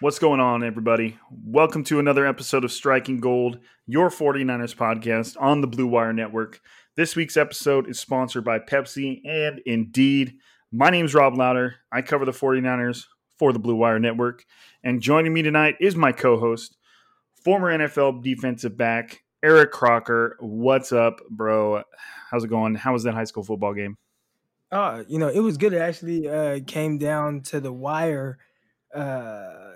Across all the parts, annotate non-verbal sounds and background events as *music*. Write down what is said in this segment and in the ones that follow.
What's going on, everybody? Welcome to another episode of Striking Gold, your 49ers podcast on the Blue Wire Network. This week's episode is sponsored by Pepsi and Indeed. My name is Rob Louder. I cover the 49ers for the Blue Wire Network. And joining me tonight is my co host, former NFL defensive back, Eric Crocker. What's up, bro? How's it going? How was that high school football game? Uh, you know, it was good. It actually uh, came down to the wire. Uh,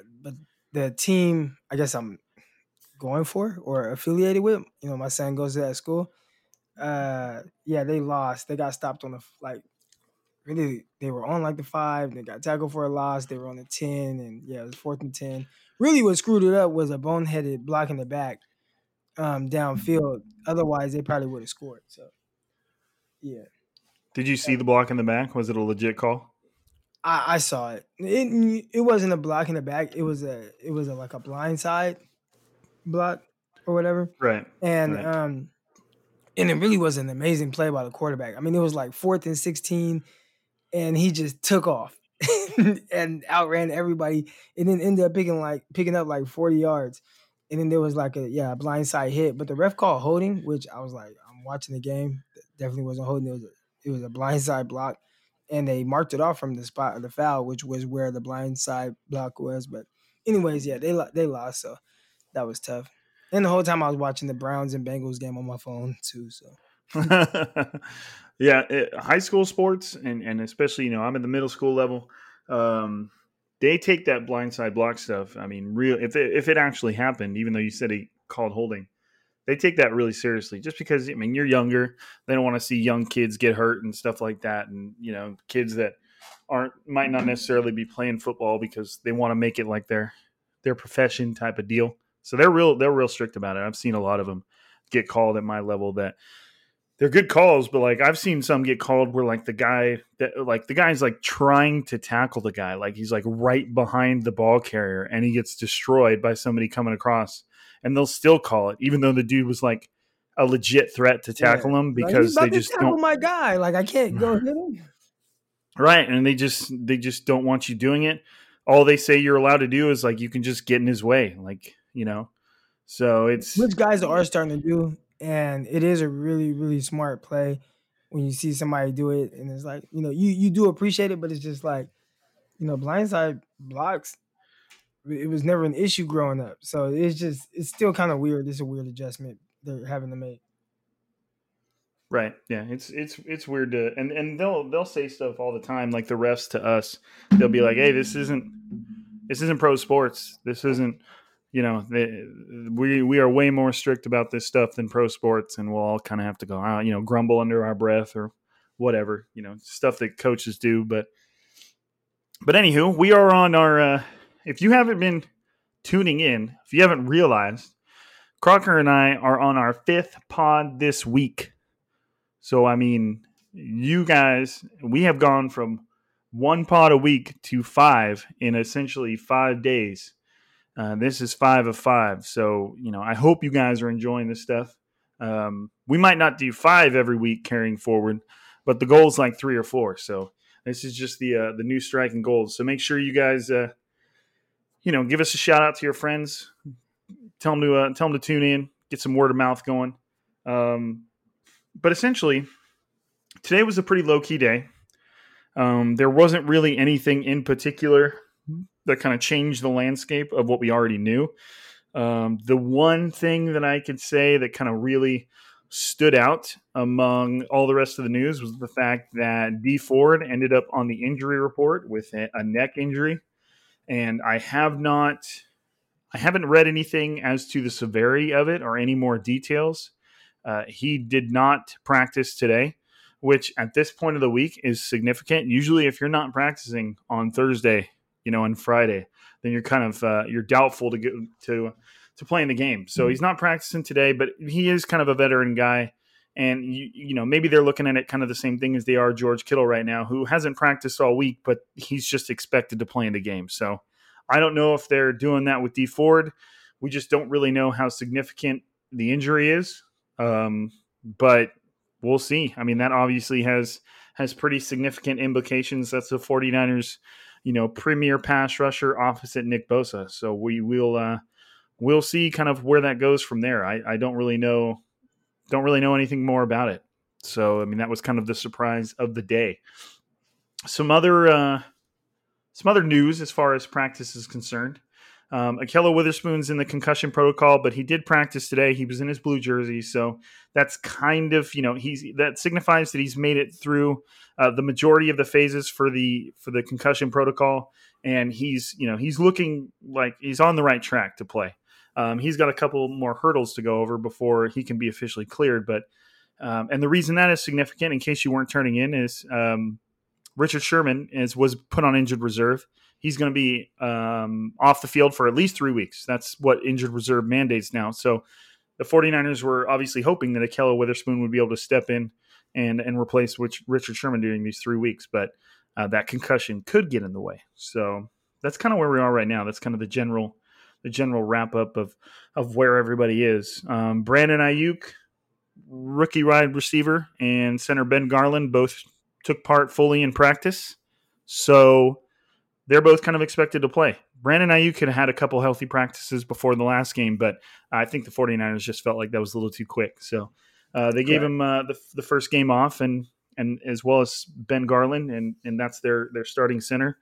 the team, I guess I'm going for or affiliated with, you know, my son goes to that school. Uh, yeah, they lost. They got stopped on the like. Really, they were on like the five. They got tackled for a loss. They were on the ten, and yeah, it was fourth and ten. Really, what screwed it up was a boneheaded block in the back, um, downfield. Otherwise, they probably would have scored. So, yeah. Did you see the block in the back? Was it a legit call? I, I saw it. It it wasn't a block in the back. It was a it was a like a blind side block or whatever. Right. And right. um and it really was an amazing play by the quarterback. I mean, it was like fourth and sixteen, and he just took off *laughs* and outran everybody, and then ended up picking like picking up like forty yards. And then there was like a yeah blind side hit, but the ref called holding, which I was like, I'm watching the game. Definitely wasn't holding. It was a, it was a blind side block and they marked it off from the spot of the foul, which was where the blind side block was. But anyways, yeah, they they lost, so that was tough. And the whole time I was watching the Browns and Bengals game on my phone too. So *laughs* yeah, it, high school sports and and especially you know I'm in the middle school level. Um, they take that blindside block stuff. I mean, real if it, if it actually happened, even though you said he called holding, they take that really seriously just because I mean you're younger. They don't want to see young kids get hurt and stuff like that, and you know kids that aren't might not necessarily be playing football because they want to make it like their their profession type of deal. So they're real they're real strict about it. I've seen a lot of them get called at my level that they're good calls, but like I've seen some get called where like the guy that like the guy's like trying to tackle the guy, like he's like right behind the ball carrier and he gets destroyed by somebody coming across and they'll still call it, even though the dude was like a legit threat to tackle yeah. him because like, they just don't. My guy, like I can't go *laughs* hit him. Right, and they just they just don't want you doing it. All they say you're allowed to do is like you can just get in his way, like you know. So it's which guys are starting to do. and it is a really really smart play when you see somebody do it, and it's like you know you you do appreciate it, but it's just like you know blindside blocks. It was never an issue growing up, so it's just it's still kind of weird. It's a weird adjustment they're having to make. Right. Yeah. It's it's it's weird to and and they'll they'll say stuff all the time like the refs to us. They'll be like, "Hey, this isn't this isn't pro sports. This isn't you know, we we are way more strict about this stuff than pro sports, and we'll all kind of have to go, uh, you know, grumble under our breath or whatever, you know, stuff that coaches do. But but anywho, we are on our. Uh, if you haven't been tuning in, if you haven't realized, Crocker and I are on our fifth pod this week. So I mean, you guys, we have gone from one pod a week to five in essentially five days uh, this is five of five. So, you know, I hope you guys are enjoying this stuff. Um, we might not do five every week carrying forward, but the goal is like three or four. So this is just the uh, the new striking goals. So make sure you guys, uh, you know, give us a shout out to your friends. Tell them to uh, tell them to tune in, get some word of mouth going. Um, but essentially, today was a pretty low key day. Um, there wasn't really anything in particular that kind of changed the landscape of what we already knew. Um, the one thing that I could say that kind of really stood out among all the rest of the news was the fact that Dee Ford ended up on the injury report with a, a neck injury. And I have not, I haven't read anything as to the severity of it or any more details. Uh, he did not practice today, which at this point of the week is significant. Usually, if you're not practicing on Thursday, you know, on Friday, then you're kind of uh, you're doubtful to get to to play in the game. So mm-hmm. he's not practicing today, but he is kind of a veteran guy. And you, you know, maybe they're looking at it kind of the same thing as they are George Kittle right now, who hasn't practiced all week, but he's just expected to play in the game. So I don't know if they're doing that with Dee Ford. We just don't really know how significant the injury is. Um, but we'll see. I mean, that obviously has has pretty significant implications. That's the 49ers you know, premier pass rusher opposite Nick Bosa. So we will uh, we'll see kind of where that goes from there. I, I don't really know don't really know anything more about it. So I mean that was kind of the surprise of the day. Some other uh, some other news as far as practice is concerned. Um, Ahkello Witherspoon's in the concussion protocol, but he did practice today. He was in his blue jersey, so that's kind of you know he's that signifies that he's made it through uh, the majority of the phases for the for the concussion protocol, and he's you know he's looking like he's on the right track to play. Um, he's got a couple more hurdles to go over before he can be officially cleared, but um, and the reason that is significant, in case you weren't turning in, is um, Richard Sherman is was put on injured reserve he's going to be um, off the field for at least three weeks. That's what injured reserve mandates now. So the 49ers were obviously hoping that Ahkello Witherspoon would be able to step in and and replace which Richard Sherman during these three weeks, but uh, that concussion could get in the way. So that's kind of where we are right now. That's kind of the general the general wrap up of of where everybody is. Um, Brandon Aiyuk, rookie wide receiver, and center Ben Garland both took part fully in practice. So they're both kind of expected to play. Brandon Aiyuk had had a couple healthy practices before the last game, but I think the 49ers just felt like that was a little too quick. So uh, they gave him uh, the, the first game off, and and as well as Ben Garland, and and that's their their starting center,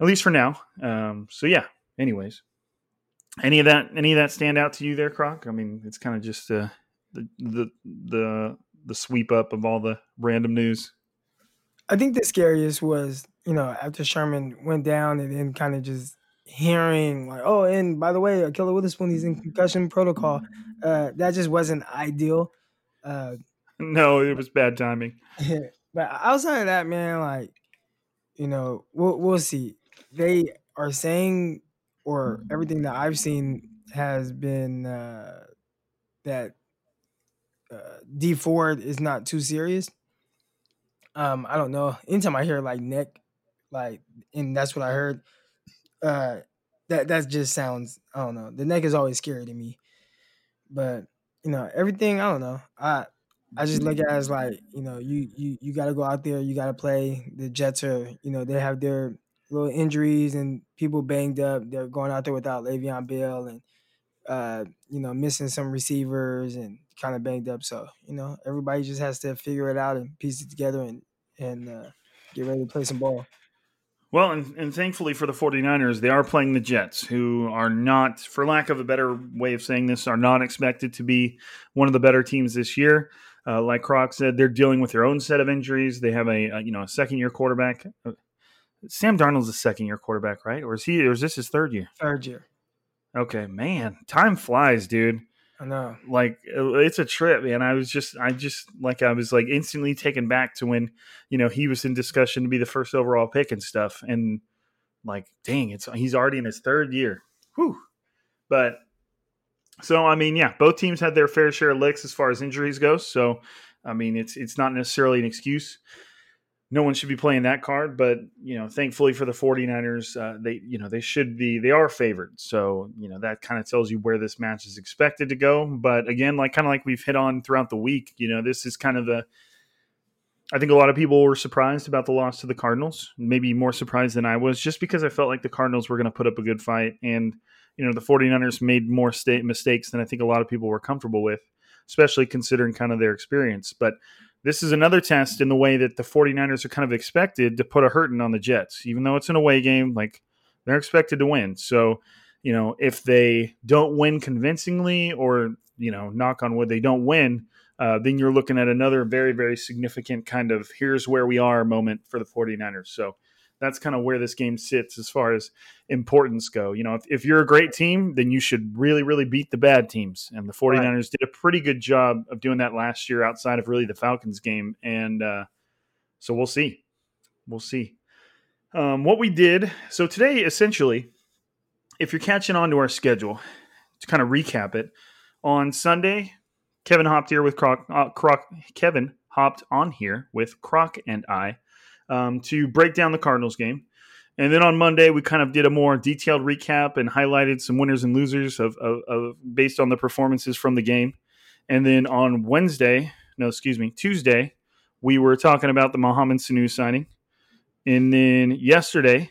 at least for now. Um, so yeah. Anyways, any of that any of that stand out to you there, Croc? I mean, it's kind of just uh, the the the the sweep up of all the random news. I think the scariest was you know, after Sherman went down and then kind of just hearing like, oh, and by the way, Ahkello Witherspoon, he's in concussion protocol. Uh, that just wasn't ideal. Uh, no, it was bad timing. *laughs* but outside of that, man, like, you know, we'll we'll see. They are saying, or everything that I've seen has been uh, that uh, Dee Ford is not too serious. Um, I don't know. Anytime I hear like neck like, and that's what I heard. Uh, that that just sounds. I don't know. The neck is always scary to me, but you know everything. I don't know. I I just look at it as like you know you you you got to go out there. You got to play. The Jets are you know they have their little injuries and people banged up. They're going out there without Le'Veon Bell and uh, you know missing some receivers and kind of banged up. So you know, everybody just has to figure it out and piece it together and and uh, get ready to play some ball. Well, and, and thankfully for the 49ers, they are playing the Jets, who are not, for lack of a better way of saying this, are not expected to be one of the better teams this year. Uh, like Croc said, they're dealing with their own set of injuries. They have a, a you know a second year quarterback. Uh, Sam Darnold's a second year quarterback, right? Or is he? Or is this his third year? Third year. Okay, man, time flies, dude. I know. Like it's a trip, man. I was just, I just like, I was like instantly taken back to when, you know, he was in discussion to be the first overall pick and stuff, and like, dang, it's he's already in his third year. Whew. But so I mean, yeah, both teams had their fair share of licks as far as injuries go. So I mean, it's it's not necessarily an excuse no one should be playing that card but you know thankfully for the 49ers uh, they you know they should be they are favored so you know that kind of tells you where this match is expected to go but again like kind of like we've hit on throughout the week you know this is kind of the I think a lot of people were surprised about the loss to the Cardinals, maybe more surprised than I was, just because I felt like the Cardinals were going to put up a good fight. And, you know, the 49ers made more state mistakes than I think a lot of people were comfortable with, especially considering kind of their experience. But this is another test in the way that the 49ers are kind of expected to put a hurting on the Jets, even though it's an away game, like they're expected to win. So, you know, if they don't win convincingly or, you know, knock on wood, they don't win, uh, then you're looking at another very, very significant kind of here's where we are moment for the 49ers. So, that's kind of where this game sits as far as importance go. You know, if, if you're a great team, then you should really, really beat the bad teams. And the 49ers right. did a pretty good job of doing that last year outside of really the Falcons game. And uh, so we'll see. We'll see. Um, what we did, so today, essentially, if you're catching on to our schedule, to kind of recap it, on Sunday, Kevin hopped here with Croc, uh, Croc Kevin hopped on here with Croc and I um, to break down the Cardinals game. And then on Monday, we kind of did a more detailed recap and highlighted some winners and losers of, of, of, based on the performances from the game. And then on Wednesday, no, excuse me, Tuesday, we were talking about the Mohamed Sanu signing. And then yesterday,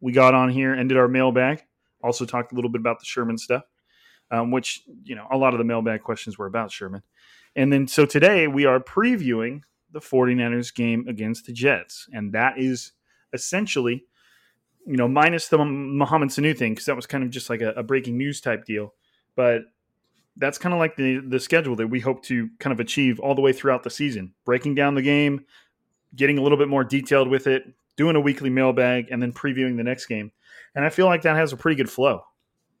we got on here and did our mailbag. Also talked a little bit about the Sherman stuff, um, which you know a lot of the mailbag questions were about Sherman. And then so today we are previewing the 49ers game against the Jets. And that is essentially, you know, minus the Mohamed Sanu thing, because that was kind of just like a, a breaking news type deal. But that's kind of like the, the schedule that we hope to kind of achieve all the way throughout the season. Breaking down the game, getting a little bit more detailed with it, doing a weekly mailbag, and then previewing the next game. And I feel like that has a pretty good flow.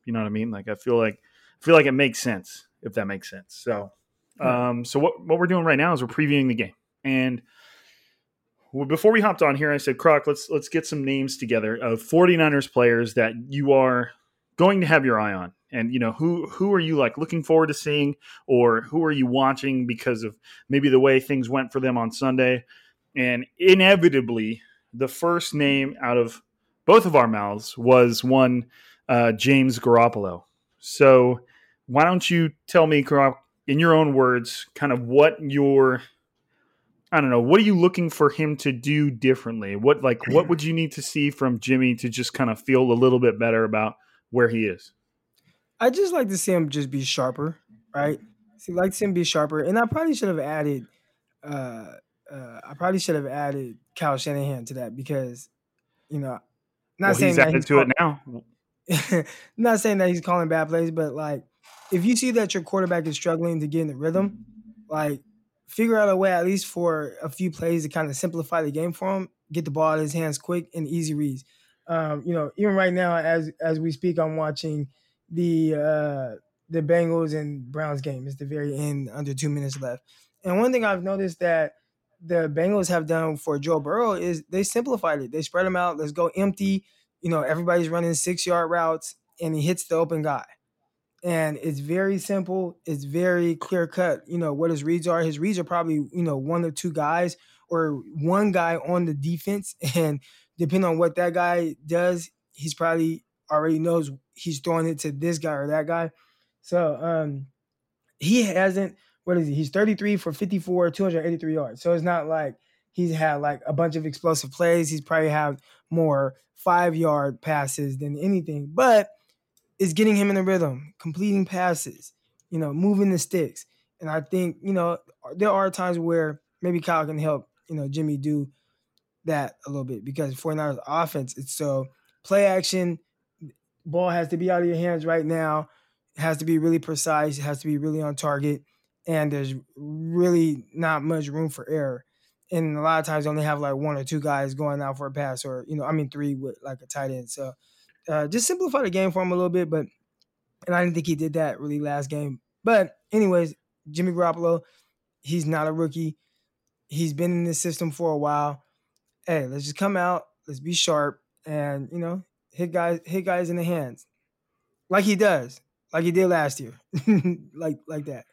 You know what I mean? Like I feel like I feel like it makes sense, if that makes sense. So um, so what, what we're doing right now is we're previewing the game. And before we hopped on here, I said, Croc, let's let's get some names together of 49ers players that you are going to have your eye on. And you know, who who are you like looking forward to seeing or who are you watching because of maybe the way things went for them on Sunday? And inevitably, the first name out of both of our mouths was one uh, James Garoppolo. So why don't you tell me, Croc, in your own words, kind of what your I don't know. What are you looking for him to do differently? What like *clears throat* what would you need to see from Jimmy to just kind of feel a little bit better about where he is? I just like to see him just be sharper, right? See, like to see him be sharper, and I probably should have added. Uh, uh, I probably should have added Kyle Shanahan to that because, you know, not well, saying he's that added he's to call- it now. *laughs* not saying that he's calling bad plays, but like if you see that your quarterback is struggling to get in the rhythm, like figure out a way at least for a few plays to kind of simplify the game for him, get the ball in his hands quick and easy reads. Um, you know, even right now as as we speak, I'm watching the uh, the Bengals and Browns game. It's the very end, under two minutes left. And one thing I've noticed that the Bengals have done for Joe Burrow is they simplified it. They spread him out. Let's go empty. You know, everybody's running six yard routes, and he hits the open guy and it's very simple. It's very clear cut. You know what his reads are. His reads are probably you know one or two guys or one guy on the defense, *laughs* and depending on what that guy does, he's probably already knows he's throwing it to this guy or that guy. So um, he hasn't. What is he? He's 33 for 54, 283 yards. So it's not like he's had like a bunch of explosive plays. He's probably had more five yard passes than anything, but is getting him in the rhythm, completing passes, you know, moving the sticks. And I think, you know, there are times where maybe Kyle can help, you know, Jimmy do that a little bit because 49ers offense, it's so play action, ball has to be out of your hands right now. It has to be really precise. It has to be really on target. And there's really not much room for error. And a lot of times, only have like one or two guys going out for a pass, or you know, I mean, three with like a tight end. So, uh, just simplify the game for him a little bit. But, and I didn't think he did that really last game. But, anyways, Jimmy Garoppolo, he's not a rookie. He's been in this system for a while. Hey, let's just come out. Let's be sharp, and you know, hit guys hit guys in the hands, like he does, like he did last year, *laughs* like like that.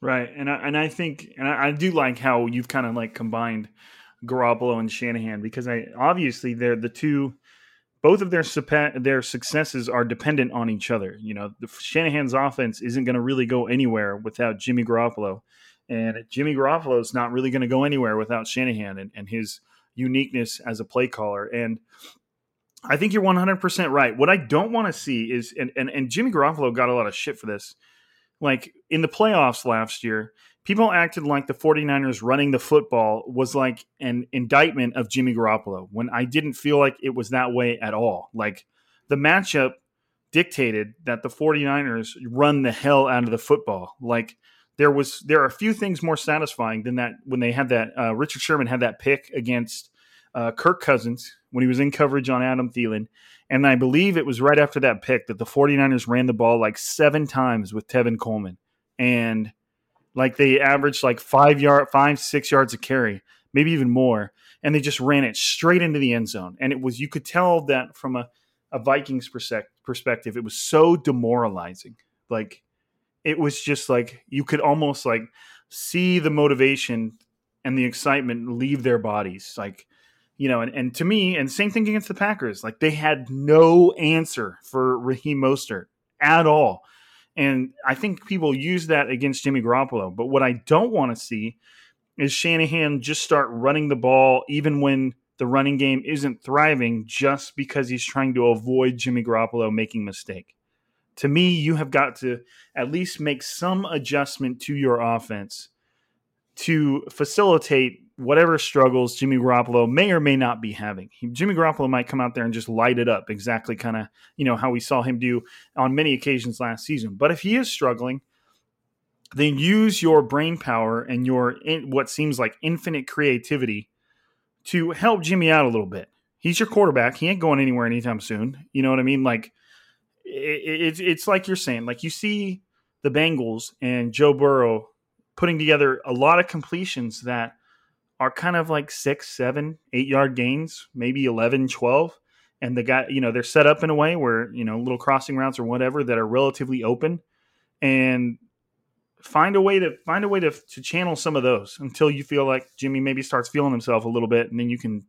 Right, and I, and I think and I, I do like how you've kind of like combined Garoppolo and Shanahan because I obviously they're the two. Both of their their successes are dependent on each other. You know, the, Shanahan's offense isn't going to really go anywhere without Jimmy Garoppolo, and Jimmy Garoppolo is not really going to go anywhere without Shanahan and, and his uniqueness as a play caller. And I think you're 100% right. What I don't want to see is, and, and, and Jimmy Garoppolo got a lot of shit for this. Like in the playoffs last year, people acted like the 49ers running the football was like an indictment of Jimmy Garoppolo when I didn't feel like it was that way at all. Like the matchup dictated that the 49ers run the hell out of the football. Like there was there are a few things more satisfying than that when they had that uh, Richard Sherman had that pick against uh, Kirk Cousins when he was in coverage on Adam Thielen. And I believe it was right after that pick that the 49ers ran the ball like seven times with Tevin Coleman. And like they averaged like five yard, five, six yards a carry, maybe even more. And they just ran it straight into the end zone. And it was, you could tell that from a, a Vikings perspective, it was so demoralizing. Like it was just like, you could almost like see the motivation and the excitement leave their bodies. Like, you know, and, and to me, and same thing against the Packers, like they had no answer for Raheem Mostert at all. And I think people use that against Jimmy Garoppolo. But what I don't want to see is Shanahan just start running the ball even when the running game isn't thriving just because he's trying to avoid Jimmy Garoppolo making mistake. To me, you have got to at least make some adjustment to your offense to facilitate whatever struggles Jimmy Garoppolo may or may not be having. He, Jimmy Garoppolo might come out there and just light it up, exactly kind of you know how we saw him do on many occasions last season. But if he is struggling, then use your brain power and your in, what seems like infinite creativity to help Jimmy out a little bit. He's your quarterback. He ain't going anywhere anytime soon. You know what I mean? Like it, it, it's like you're saying. Like you see the Bengals and Joe Burrow putting together a lot of completions that are kind of like six, seven, eight yard gains, maybe 11, 12. And the guy, you know, they're set up in a way where, you know, little crossing routes or whatever that are relatively open. And find a way to find a way to, to channel some of those until you feel like Jimmy maybe starts feeling himself a little bit and then you can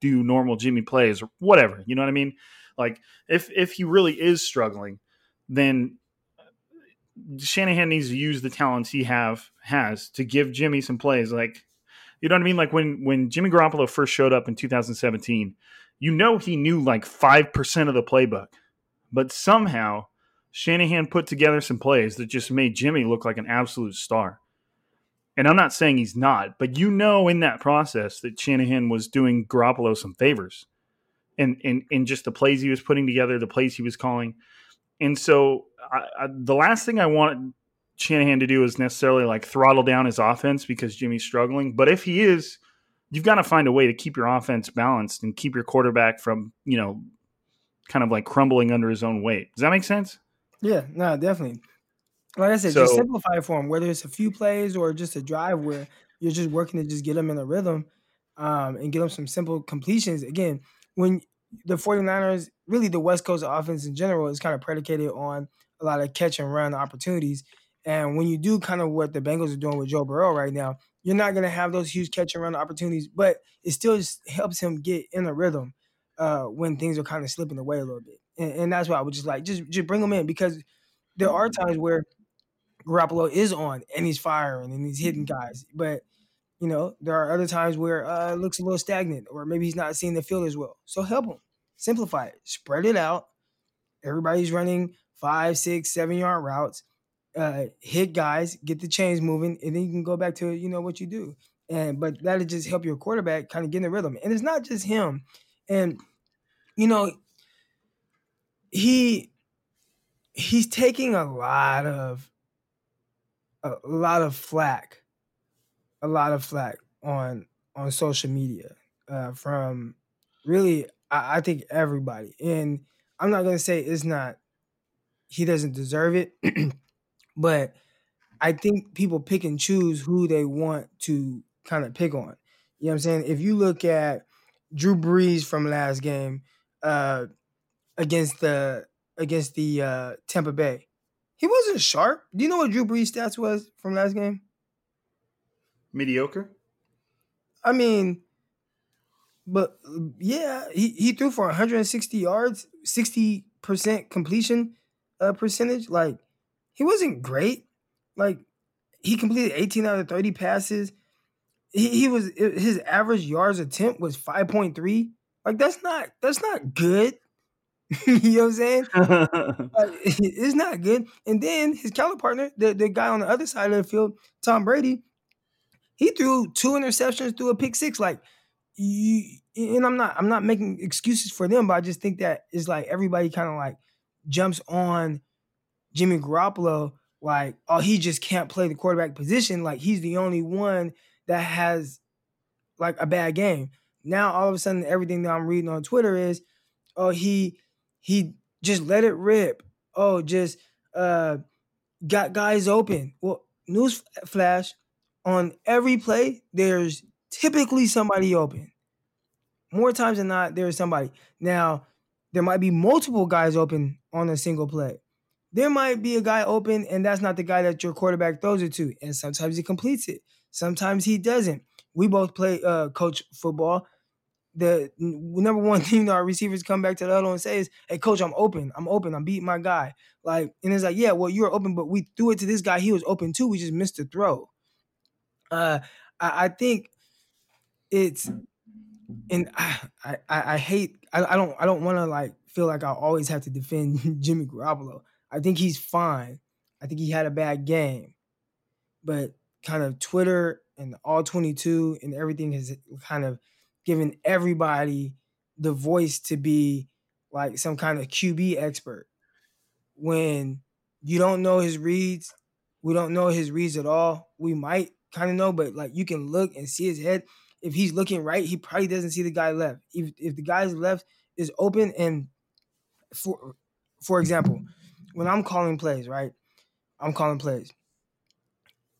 do normal Jimmy plays or whatever. You know what I mean? Like if if he really is struggling, then Shanahan needs to use the talents he have has to give Jimmy some plays. Like you know what I mean? Like when when Jimmy Garoppolo first showed up in 2017, you know he knew like five percent of the playbook, but somehow Shanahan put together some plays that just made Jimmy look like an absolute star. And I'm not saying he's not, but you know in that process that Shanahan was doing Garoppolo some favors, and in in just the plays he was putting together, the plays he was calling, and so I, I, the last thing I want Shanahan to do is necessarily like throttle down his offense because Jimmy's struggling. But if he is, you've got to find a way to keep your offense balanced and keep your quarterback from, you know, kind of like crumbling under his own weight. Does that make sense? Yeah, no, definitely. Like I said, so, just simplify for him, whether it's a few plays or just a drive where you're just working to just get them in a rhythm um, and get them some simple completions. Again, when the 49ers, really the West Coast offense in general, is kind of predicated on a lot of catch and run opportunities. And when you do kind of what the Bengals are doing with Joe Burrow right now, you're not going to have those huge catch and run opportunities, but it still just helps him get in a rhythm uh, when things are kind of slipping away a little bit. And, and, that's why I would just like just just bring him in because there are times where Garoppolo is on and he's firing and he's hitting guys, but you know there are other times where uh, it looks a little stagnant or maybe he's not seeing the field as well. So help him, simplify it, spread it out. Everybody's running five, six, seven yard routes uh, hit guys, get the chains moving, and then you can go back to you know what you do. And but that'll just help your quarterback kind of get in the rhythm. And it's not just him. And you know, he he's taking a lot of a lot of flack, a lot of flack on on social media uh, from really I, I think everybody. And I'm not gonna say it's not he doesn't deserve it, *clears throat* but I think people pick and choose who they want to kind of pick on. You know what I'm saying? If you look at Drew Brees from last game uh, against the against the uh, Tampa Bay, he wasn't sharp. Do you know what Drew Brees stats was from last game? Mediocre. I mean, but yeah, he, he threw for 160 yards, 60% completion uh, percentage. Like, he wasn't great. Like, he completed 18 out of 30 passes. He, he was his average yards attempt was 5.3. Like, that's not that's not good. *laughs* you know what I'm saying? *laughs* *laughs* it's not good. And then his counterpartner, the, the guy on the other side of the field, Tom Brady, he threw two interceptions threw a pick six. Like you and I'm not I'm not making excuses for them, but I just think that is like everybody kind of like jumps on Jimmy Garoppolo like, oh, he just can't play the quarterback position. Like he's the only one that has like a bad game. Now all of a sudden everything that I'm reading on Twitter is, oh, he he just let it rip. Oh, just uh got guys open. Well, news flash, on every play, there's typically somebody open. More times than not, there's somebody. Now, there might be multiple guys open on a single play. There might be a guy open, and that's not the guy that your quarterback throws it to. And sometimes he completes it. Sometimes he doesn't. We both play uh, coach football. The number one *laughs* thing that our receivers come back to the huddle and say is, "Hey, coach, I'm open. I'm open. I'm beating my guy." Like, and it's like, "Yeah, well, you're open, but we threw it to this guy. He was open too. We just missed the throw." Uh, I, I think it's and *sighs* I I, I hate I, I don't I don't want to like feel like I always have to defend *laughs* Jimmy Garoppolo. I think he's fine. I think he had a bad game, but kind of Twitter and all 22 and everything has kind of given everybody the voice to be like some kind of QB expert when you don't know his reads. We don't know his reads at all. We might kind of know, but like you can look and see his head. If he's looking right, he probably doesn't see the guy left. If if the guy's left is open and for for example, when I'm calling plays, right? I'm calling plays.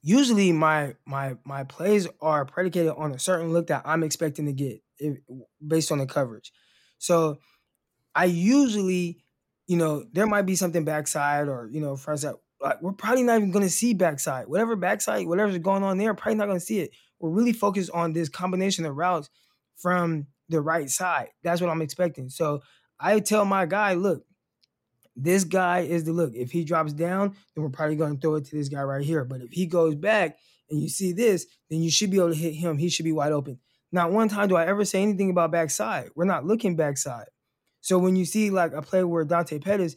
Usually my my my plays are predicated on a certain look that I'm expecting to get if, based on the coverage. So I usually, you know, there might be something backside or you know front side like we're probably not even going to see backside. Whatever backside, whatever's going on there, probably not going to see it. We're really focused on this combination of routes from the right side. That's what I'm expecting. So I tell my guy, look, this guy is the look. If he drops down, then we're probably going to throw it to this guy right here. But if he goes back and you see this, then you should be able to hit him. He should be wide open. Not one time do I ever say anything about backside. We're not looking backside. So when you see like a play where Dante Pettis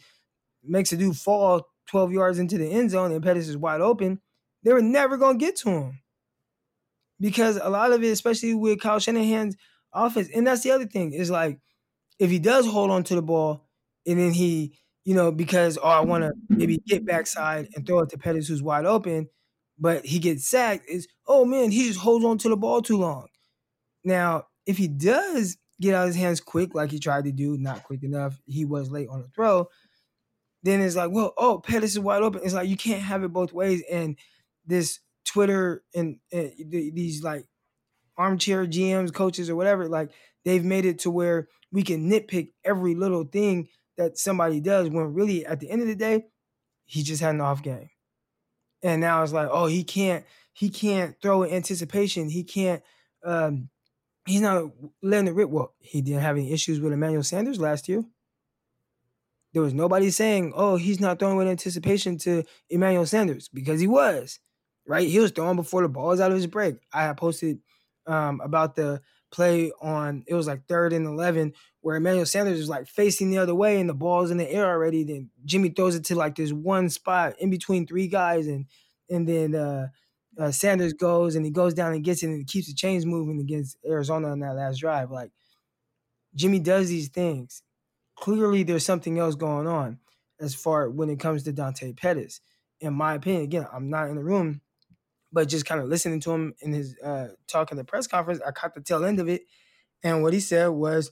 makes a dude fall 12 yards into the end zone and Pettis is wide open, they were never going to get to him. Because a lot of it, especially with Kyle Shanahan's offense, and that's the other thing, is like if he does hold on to the ball and then he, you know, because, oh, I want to maybe get backside and throw it to Pettis who's wide open, but he gets sacked, is, oh man, he just holds on to the ball too long. Now, if he does get out his hands quick, like he tried to do, not quick enough, he was late on the throw, then it's like, well, oh, Pettis is wide open. It's like you can't have it both ways. And this Twitter and, and these like armchair GMs, coaches, or whatever, like they've made it to where we can nitpick every little thing that somebody does when really at the end of the day, he just had an off game. And now it's like, oh, he can't, he can't throw in anticipation. He can't, um, he's not letting it rip. Well, he didn't have any issues with Emmanuel Sanders last year. There was nobody saying, oh, he's not throwing with anticipation to Emmanuel Sanders because he was, right? He was throwing before the ball was out of his break. I posted um, about the play on, it was like third and 11 where Emmanuel Sanders is like facing the other way and the ball's in the air already. Then Jimmy throws it to like this one spot in between three guys, and and then uh, uh, Sanders goes and he goes down and gets it and keeps the chains moving against Arizona on that last drive. Like Jimmy does these things. Clearly, there's something else going on as far when it comes to Dante Pettis. In my opinion, again, I'm not in the room, but just kind of listening to him in his uh, talk in the press conference, I caught the tail end of it, and what he said was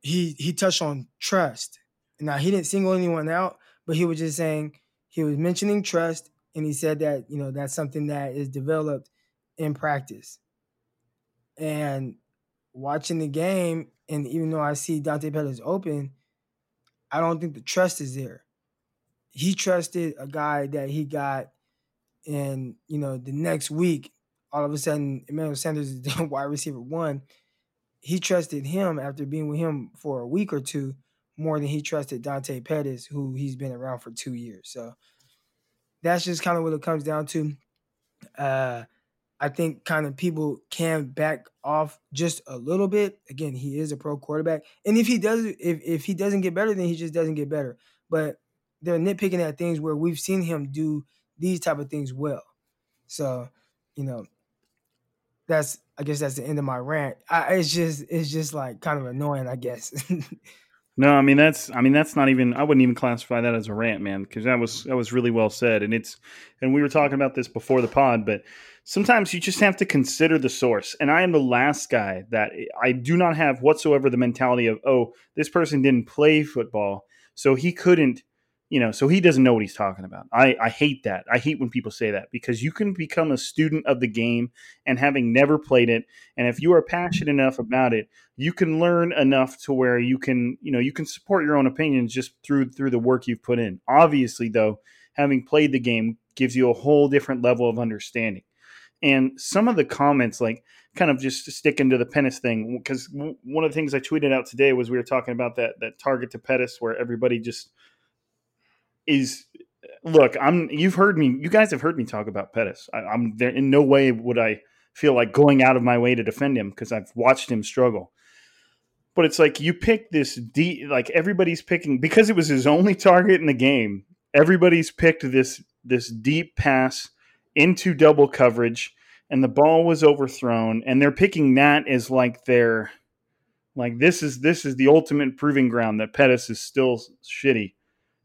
he he touched on trust. Now he didn't single anyone out, but he was just saying he was mentioning trust, and he said that you know that's something that is developed in practice. And watching the game, and even though I see Dante Pettis open, I don't think the trust is there. He trusted a guy that he got, and you know the next week, all of a sudden Emmanuel Sanders is the *laughs* wide receiver one he trusted him after being with him for a week or two more than he trusted Dante Pettis, who he's been around for two years. So that's just kind of what it comes down to. Uh, I think kind of people can back off just a little bit. Again, he is a pro quarterback, and if he does, if if he doesn't get better, then he just doesn't get better. But they're nitpicking at things where we've seen him do these type of things well. So, you know, that's I guess that's the end of my rant. I, it's just it's just like kind of annoying, I guess. *laughs* no, I mean that's I mean that's not even I wouldn't even classify that as a rant, man, because that was that was really well said, and it's and we were talking about this before the pod, but sometimes you just have to consider the source. And I am the last guy that I do not have whatsoever the mentality of oh this person didn't play football, so he couldn't you know, so he doesn't know what he's talking about. I, I hate that. I hate when people say that because you can become a student of the game and having never played it. And if you are passionate enough about it, you can learn enough to where you can, you know, you can support your own opinions just through through the work you've put in. Obviously, though, having played the game gives you a whole different level of understanding. And some of the comments, like kind of just sticking to the Pettis thing, because one of the things I tweeted out today was we were talking about that that target to Pettis where everybody just is look, I'm you've heard me, you guys have heard me talk about Pettis. I, am there in no way would I feel like going out of my way to defend him because I've watched him struggle. But it's like you pick this deep, like everybody's picking because it was his only target in the game. Everybody's picked this this deep pass into double coverage, and the ball was overthrown, and they're picking that as like their like this is this is the ultimate proving ground that Pettis is still shitty.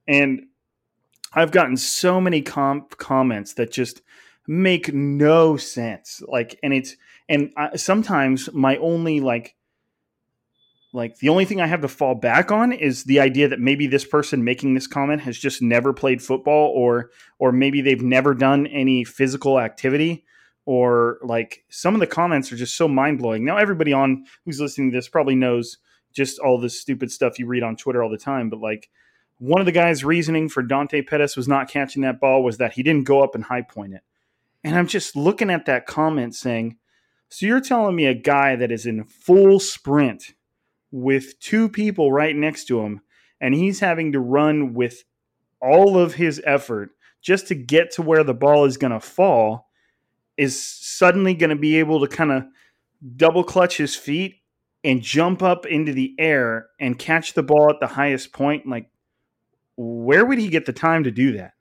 And I've gotten so many com- comments that just make no sense. Like, and it's and I, sometimes my only like like the only thing I have to fall back on is the idea that maybe this person making this comment has just never played football or or maybe they've never done any physical activity or like some of the comments are just so mind-blowing. Now everybody on who's listening to this probably knows just all this stupid stuff you read on Twitter all the time, but like one of the guys' reasoning for Dante Pettis was not catching that ball was that he didn't go up and high point it. And I'm just looking at that comment saying, so you're telling me a guy that is in full sprint with two people right next to him, and he's having to run with all of his effort just to get to where the ball is going to fall, is suddenly going to be able to kind of double clutch his feet and jump up into the air and catch the ball at the highest point. Like, where would he get the time to do that?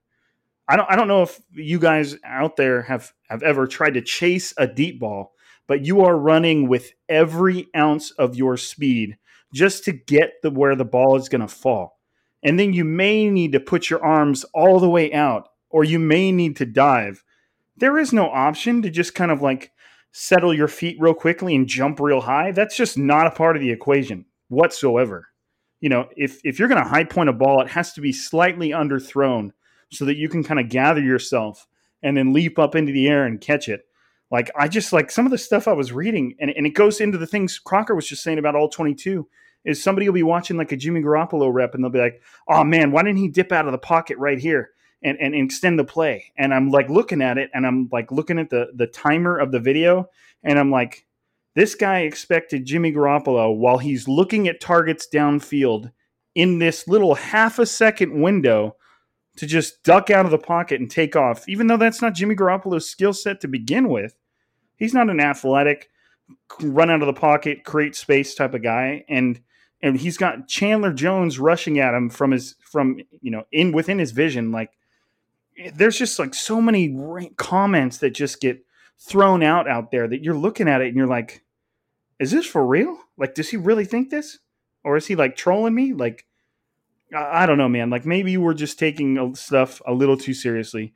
I don't I don't know if you guys out there have have ever tried to chase a deep ball, but you are running with every ounce of your speed just to get the where the ball is going to fall. And then you may need to put your arms all the way out or you may need to dive. There is no option to just kind of like settle your feet real quickly and jump real high. That's just not a part of the equation whatsoever you know, if if you're going to high point a ball, it has to be slightly underthrown so that you can kind of gather yourself and then leap up into the air and catch it. Like I just like some of the stuff I was reading, and, and it goes into the things Crocker was just saying about all 22. Is somebody will be watching like a Jimmy Garoppolo rep, and they'll be like, "Oh man, why didn't he dip out of the pocket right here and, and, and extend the play?" And I'm like looking at it, and I'm like looking at the the timer of the video, and I'm like, this guy expected Jimmy Garoppolo, while he's looking at targets downfield in this little half a second window, to just duck out of the pocket and take off, even though that's not Jimmy Garoppolo's skill set to begin with. He's not an athletic, run out of the pocket, create space type of guy. And and he's got Chandler Jones rushing at him from his from you know in within his vision. Like there's just like so many comments that just get thrown out out there that you're looking at it and you're like, is this for real? Like, does he really think this, or is he like trolling me? Like, I, I don't know, man. Like maybe you were just taking stuff a little too seriously.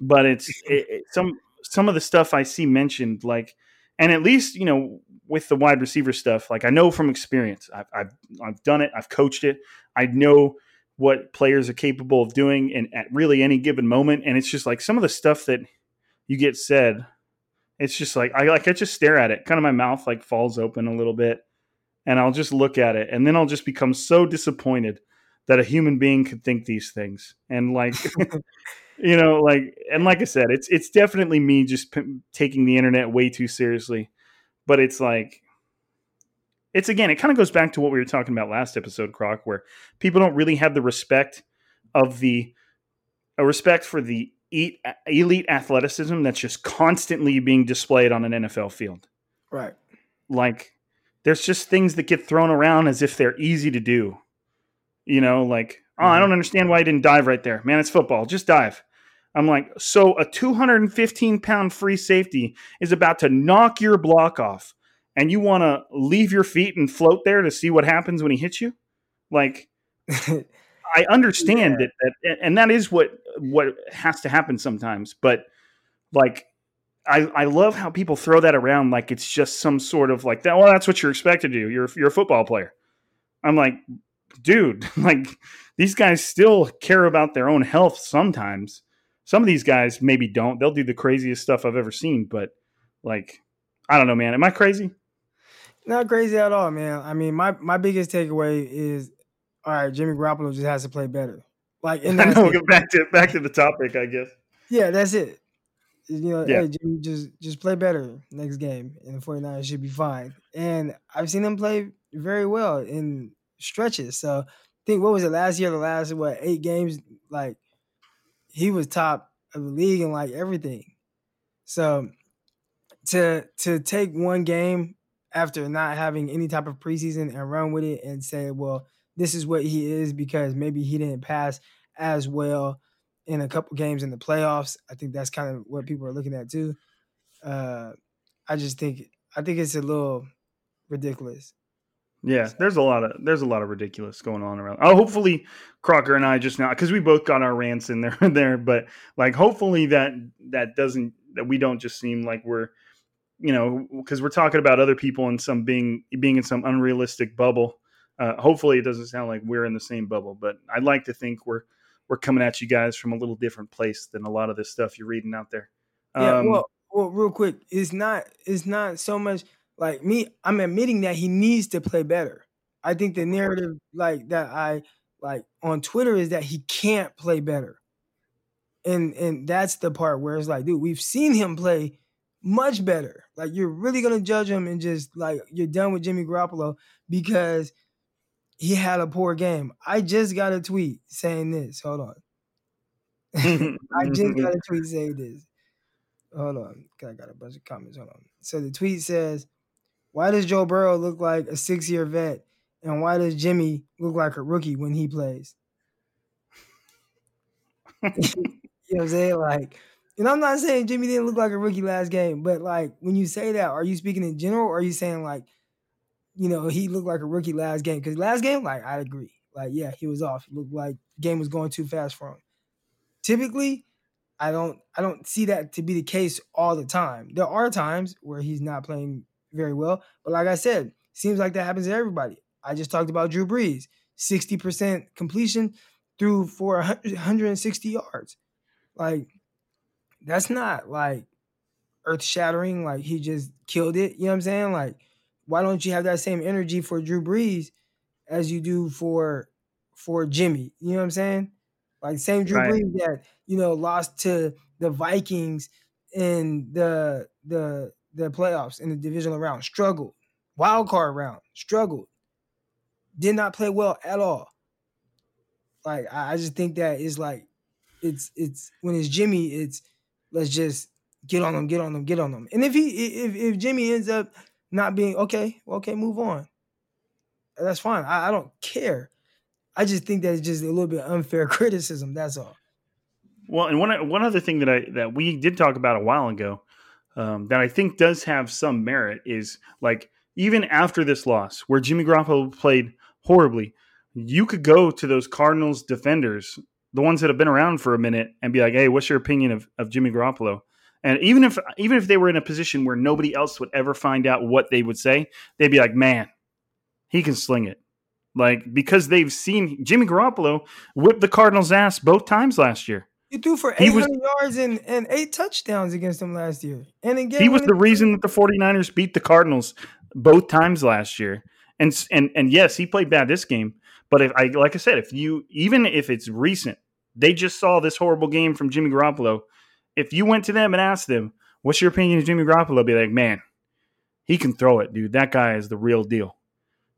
But it's *laughs* it, it, some some of the stuff I see mentioned, like, and at least you know with the wide receiver stuff, like I know from experience, I've, I've, I've done it, I've coached it, I know what players are capable of doing and at really any given moment. And it's just like some of the stuff that you get said, it's just like I like I just stare at it, kind of my mouth like falls open a little bit, and I'll just look at it, and then I'll just become so disappointed that a human being could think these things, and like. *laughs* you know like and like i said it's it's definitely me just p- taking the internet way too seriously but it's like it's again it kind of goes back to what we were talking about last episode croc where people don't really have the respect of the a respect for the elite athleticism that's just constantly being displayed on an NFL field. Right. Like there's just things that get thrown around as if they're easy to do. You know, like, oh, I mm-hmm. don't understand why I didn't dive right there. Man, it's football. Just dive. I'm like, so a 215 pound free safety is about to knock your block off, and you want to leave your feet and float there to see what happens when he hits you? Like, *laughs* I understand yeah. it, that, and that is what what has to happen sometimes. But like, I I love how people throw that around like it's just some sort of like that. Well, that's what you're expected to do. You're you're a football player. I'm like, dude, *laughs* like these guys still care about their own health sometimes some of these guys maybe don't. They'll do the craziest stuff I've ever seen, but like, I don't know, man. Am I crazy? Not crazy at all, man. I mean, my my biggest takeaway is, all right, Jimmy Garoppolo just has to play better. Like, *laughs* in that know, *laughs* back to back to the topic, I guess. Yeah, that's it. You know, yeah. hey, Jimmy, just just play better next game, and the 49ers should be fine. And I've seen him play very well in stretches. So, I think what was it last year? The last what eight games? Like he was top of the league and like everything. So to to take one game after not having any type of preseason and run with it and say, well, this is what he is because maybe he didn't pass as well in a couple games in the playoffs. I think that's kind of what people are looking at too. Uh, I just think I think it's a little ridiculous. Yeah, there's a lot of there's a lot of ridiculous going on around. Oh, hopefully Crocker and I just now because we both got our rants in there *laughs* there, but like hopefully that that doesn't that we don't just seem like we're you know because we're talking about other people and some being being in some unrealistic bubble. Uh, hopefully it doesn't sound like we're in the same bubble, but I'd like to think we're we're coming at you guys from a little different place than a lot of this stuff you're reading out there. Um, yeah, well, well, real quick, it's not it's not so much like me, I'm admitting that he needs to play better. I think the narrative like that I like on Twitter is that he can't play better. And and that's the part where it's like, dude, we've seen him play much better. Like you're really gonna judge him and just like you're done with Jimmy Garoppolo because he had a poor game. I just got a tweet saying this. Hold on. *laughs* I just got a tweet saying this. Hold on. I got a bunch of comments. Hold on. So the tweet says, why does Joe Burrow look like a six year vet? And why does Jimmy look like a rookie when he plays? *laughs* you know what I'm saying? Like, and I'm not saying Jimmy didn't look like a rookie last game, but like when you say that, are you speaking in general or are you saying like, you know, he looked like a rookie last game? Because last game, like, I agree. Like, yeah, he was off. Looked like game was going too fast for him. Typically, I don't I don't see that to be the case all the time. There are times where he's not playing very well. But like I said, seems like that happens to everybody. I just talked about Drew Brees, 60% completion threw for 160 yards. Like, that's not like earth shattering. Like, he just killed it. You know what I'm saying? Like, why don't you have that same energy for Drew Brees as you do for for Jimmy? You know what I'm saying? Like, same Drew right. Brees that, you know, lost to the Vikings in the the the playoffs in the divisional round, struggled. Wild card round, struggled. Did not play well at all. Like I, just think that it's like it's it's when it's Jimmy, it's let's just get on them, get on them, get on them. And if he if if Jimmy ends up not being okay, okay, move on. that's fine. I, I don't care. I just think that's just a little bit unfair *laughs* criticism. That's all. Well, and one one other thing that I that we did talk about a while ago um, that I think does have some merit is like even after this loss, where Jimmy Garoppolo played horribly, you could go to those Cardinals defenders, the ones that have been around for a minute, and be like, "Hey, what's your opinion of, of Jimmy Garoppolo?" And even if even if they were in a position where nobody else would ever find out what they would say, they'd be like, "Man, he can sling it." Like because they've seen Jimmy Garoppolo whip the Cardinals' ass both times last year. He threw for 800 was, yards and, and eight touchdowns against them last year. And again, he was the reason that the 49ers beat the Cardinals both times last year. And and and yes, he played bad this game. But if I like I said, if you even if it's recent, they just saw this horrible game from Jimmy Garoppolo. If you went to them and asked them, "What's your opinion of Jimmy Garoppolo?" Be like, "Man, he can throw it, dude. That guy is the real deal."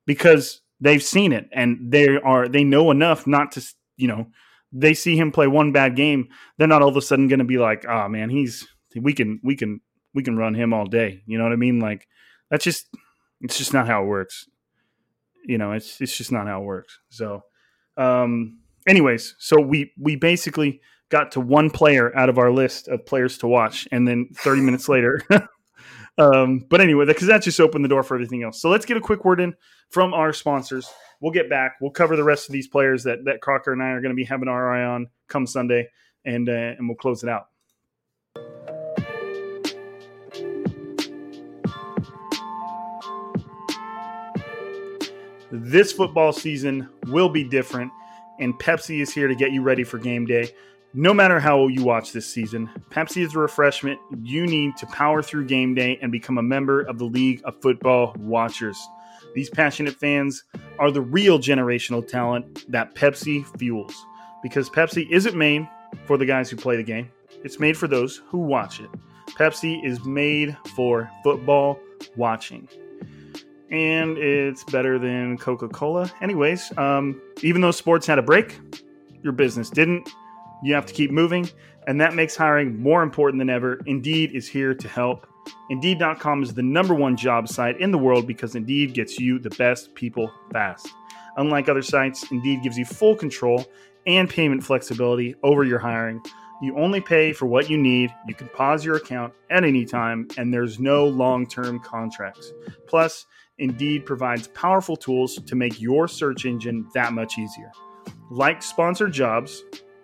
Because they've seen it and they are they know enough not to you know they see him play one bad game, they're not all of a sudden going to be like, "Oh man, he's we can we can we can run him all day." You know what I mean? Like that's just it's just not how it works. You know, it's it's just not how it works. So, um, anyways, so we we basically got to one player out of our list of players to watch, and then 30 minutes *laughs* later. *laughs* um, but anyway, because that just opened the door for everything else. So let's get a quick word in from our sponsors we'll get back. We'll cover the rest of these players that that Crocker and I are going to be having our eye on come Sunday, and uh, and we'll close it out. This football season will be different, and Pepsi is here to get you ready for game day. No matter how you watch this season, Pepsi is the refreshment you need to power through game day and become a member of the League of Football Watchers. These passionate fans are the real generational talent that Pepsi fuels. Because Pepsi isn't made for the guys who play the game, it's made for those who watch it. Pepsi is made for football watching. And it's better than Coca Cola. Anyways, um, even though sports had a break, your business didn't. You have to keep moving, and that makes hiring more important than ever. Indeed is here to help. Indeed.com is the number one job site in the world because Indeed gets you the best people fast. Unlike other sites, Indeed gives you full control and payment flexibility over your hiring. You only pay for what you need. You can pause your account at any time, and there's no long term contracts. Plus, Indeed provides powerful tools to make your search engine that much easier. Like sponsored jobs,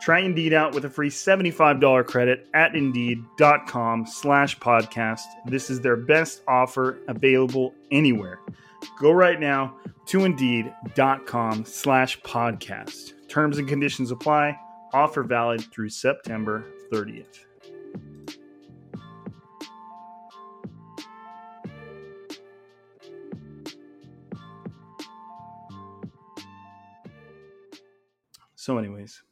Try Indeed out with a free $75 credit at Indeed.com slash podcast. This is their best offer available anywhere. Go right now to Indeed.com slash podcast. Terms and conditions apply. Offer valid through September 30th. So, anyways,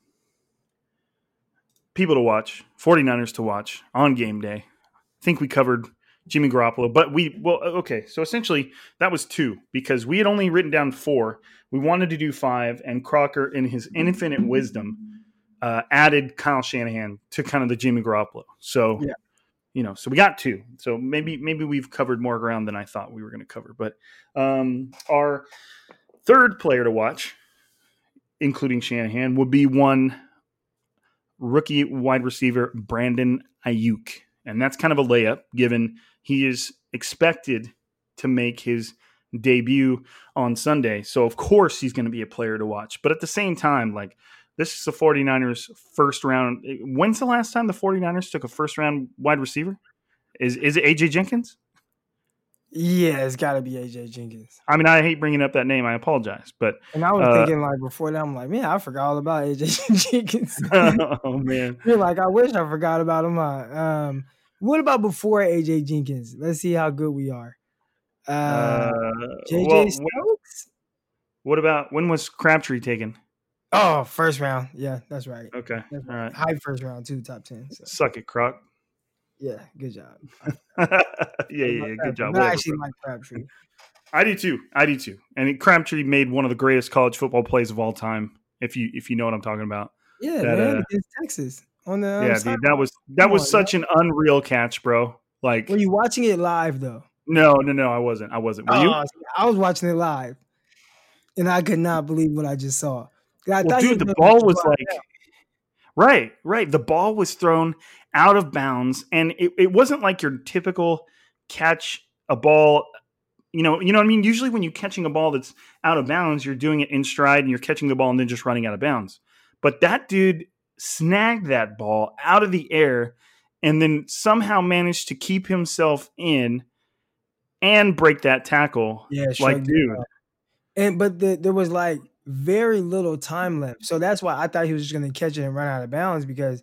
people to watch, 49ers to watch on game day. I think we covered Jimmy Garoppolo, but we well okay. So essentially, that was two because we had only written down four. We wanted to do five, and Crocker, in his infinite wisdom, uh, added Kyle Shanahan to kind of the Jimmy Garoppolo. So yeah. you know, so we got two. So maybe maybe we've covered more ground than I thought we were going to cover. But um, our third player to watch, including Shanahan, would be one rookie wide receiver Brandon Aiyuk. And that's kind of a layup given he is expected to make his debut on Sunday. So, of course, he's going to be a player to watch. But at the same time, like, this is the 49ers first round. When's the last time the 49ers took a first round wide receiver? Is is it AJ Jenkins? Yeah, it's got to be AJ Jenkins. I mean, I hate bringing up that name. I apologize, but and I was uh, thinking like before that, I'm like, man, I forgot all about AJ *laughs* Jenkins. *laughs* oh man, *laughs* you're like, I wish I forgot about him. Um, what about before AJ Jenkins? Let's see how good we are. Uh, uh JJ well, Stokes. What about when was Crabtree taken? Oh, first round. Yeah, that's right. Okay. That's All right. High first round too, top ten. So Suck it, Croc. Yeah, good job. yeah, *laughs* yeah, yeah. Good job. I actually like Crabtree. I do too. I do too. And Crabtree made one of the greatest college football plays of all time. If you if you know what I'm talking about. Yeah, That, man, uh, against Texas on the um, yeah, dude, that was that Come was on, such an unreal catch, bro. Like, Were you watching it live though? no, no, no, I wasn't. I wasn't. Were you? Oh, I was watching it live, and I could not believe what I just saw. I well, thought dude, the ball was like, right, right. The ball was thrown out of bounds, and it, it wasn't like your typical catch a ball. You know, you know what I mean. Usually, when you're catching a ball that's out of bounds, you're doing it in stride, and you're catching the ball and then just running out of bounds. But that dude snagged that ball out of the air, and then somehow managed to keep himself in and break that tackle. yeah, like, dude. And but the, there was like very little time left, so that's why I thought he was just going to catch it and run out of bounds because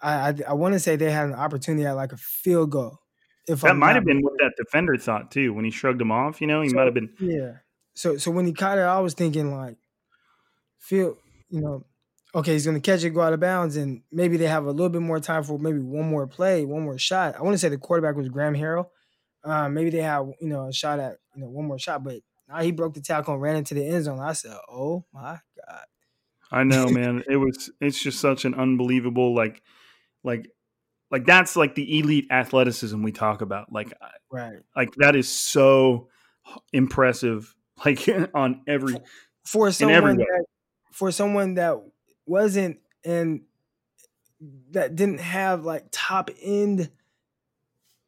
I I, I want to say they had an opportunity at like a field goal. If that I'm might have been what that defender thought too when he shrugged him off. You know, he So- might have been. Yeah. So so when he caught it, I was thinking like, feel you know, okay, he's gonna catch it, go out of bounds, and maybe they have a little bit more time for maybe one more play, one more shot. I want to say the quarterback was Graham Harrell. Um, maybe they have you know a shot at you know one more shot, but now he broke the tackle and ran into the end zone. I said, oh my god. I know, man. It was. It's just such an unbelievable, like, like, like that's like the elite athleticism we talk about. Like, Right. like that is so impressive. *laughs* Like on every. For someone that for someone that wasn't and that didn't have like top end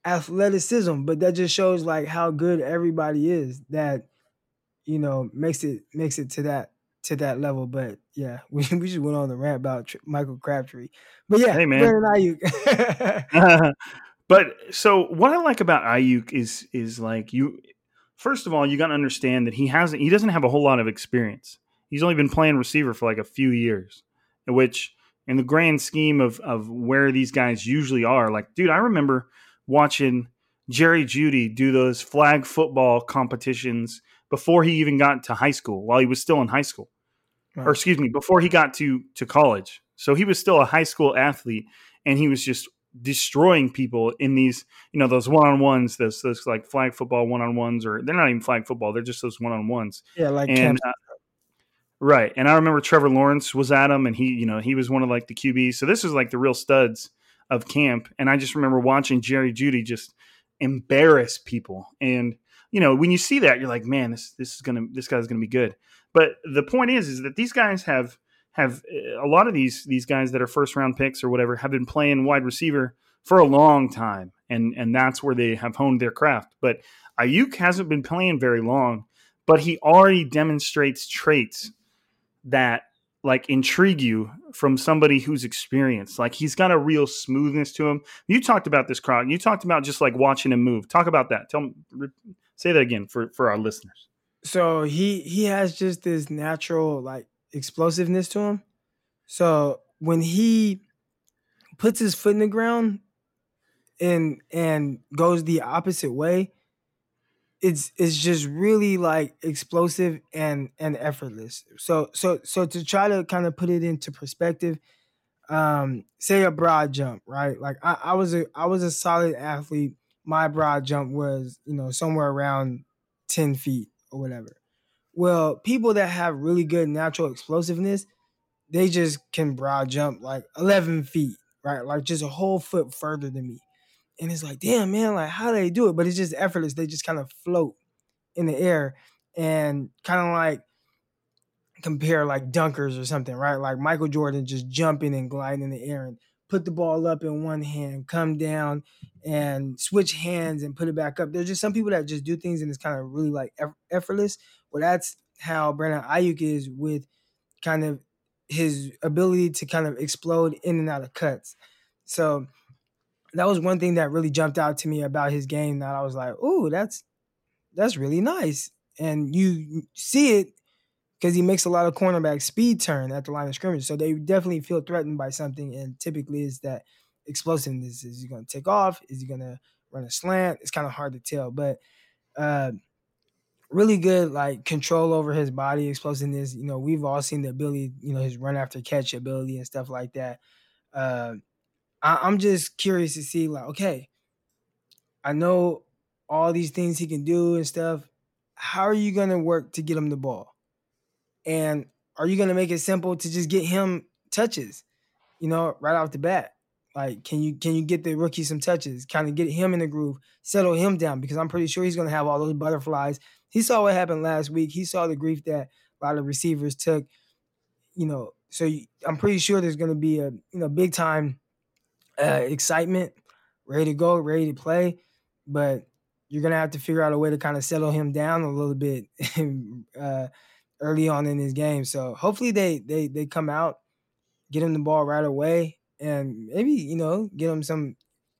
athleticism, but that just shows like how good everybody is that you know makes it makes it to that to that level. But yeah, *laughs* we, we just went on the rant about Michael Crabtree. But yeah, Hey, man. Aiyuk. *laughs* *laughs* but so what I like about Aiyuk is is like you. First of all, you got to understand that he hasn't. He doesn't have a whole lot of experience. He's only been playing receiver for like a few years, which in the grand scheme of of where these guys usually are, like dude, I remember watching Jerry Jeudy do those flag football competitions before he even got to high school, while he was still in high school or excuse me, before he got to to college. So he was still a high school athlete, and he was just destroying people in these, you know, those one on ones, those those like flag football one on ones, or they're not even flag football; they're just those one on ones. yeah, like And uh, right, and I remember Trevor Lawrence was at him, and he, you know, he was one of like the QBs. So this was like the real studs of camp, and I just remember watching Jerry Jeudy just embarrass people, and you know, when you see that, you're like, man, this this is gonna this guy's gonna be good. But the point is, is that these guys have have a lot of these these guys that are first round picks or whatever have been playing wide receiver for a long time, and and that's where they have honed their craft. But Aiyuk hasn't been playing very long, but he already demonstrates traits that like intrigue you from somebody who's experienced. Like he's got a real smoothness to him. You talked about this, crowd. You talked about just like watching him move. Talk about that. Tell me, say that again for for our listeners. So he he has just this natural like explosiveness to him. So when he puts his foot in the ground and and goes the opposite way, it's it's just really like explosive and and effortless. So so so to try to kind of put it into perspective, um, say a broad jump, right? Like I, I was a I was a solid athlete. My broad jump was, you know, somewhere around 10 feet or whatever. Well, people that have really good natural explosiveness, they just can broad jump like 11 feet, right? Like just a whole foot further than me. And it's like, damn, man, like how do they do it? But it's just effortless. They just kind of float in the air and kind of like compare like dunkers or something, right? Like Michael Jordan just jumping and gliding in the air and put the ball up in one hand, come down and switch hands and put it back up. There's just some people that just do things and it's kind of really like effortless. Well, that's how Brandon Aiyuk is with kind of his ability to kind of explode in and out of cuts. So that was one thing that really jumped out to me about his game that I was like, "Ooh, that's that's really nice." And you see it because he makes a lot of cornerback speed turn at the line of scrimmage. So they definitely feel threatened by something. And typically is that explosiveness. Is he going to take off? Is he going to run a slant? It's kind of hard to tell. But uh, really good like control over his body, explosiveness. You know, we've all seen the ability, you know, his run after catch ability and stuff like that. Uh, I, am just curious to see, like, okay, I know all these things he can do and stuff. How are you gonna work to get him the ball? And are you gonna make it simple to just get him touches? You know, right off the bat. Like, can you can you get the rookie some touches? Kind of get him in the groove, settle him down because I'm pretty sure he's gonna have all those butterflies. He saw what happened last week. He saw the grief that a lot of receivers took. You know, so I'm pretty sure there's gonna be a you know big time uh, excitement, ready to go, ready to play. But you're gonna have to figure out a way to kind of settle him down a little bit *laughs* uh, early on in his game. So hopefully they they they come out, get him the ball right away, and maybe you know get him some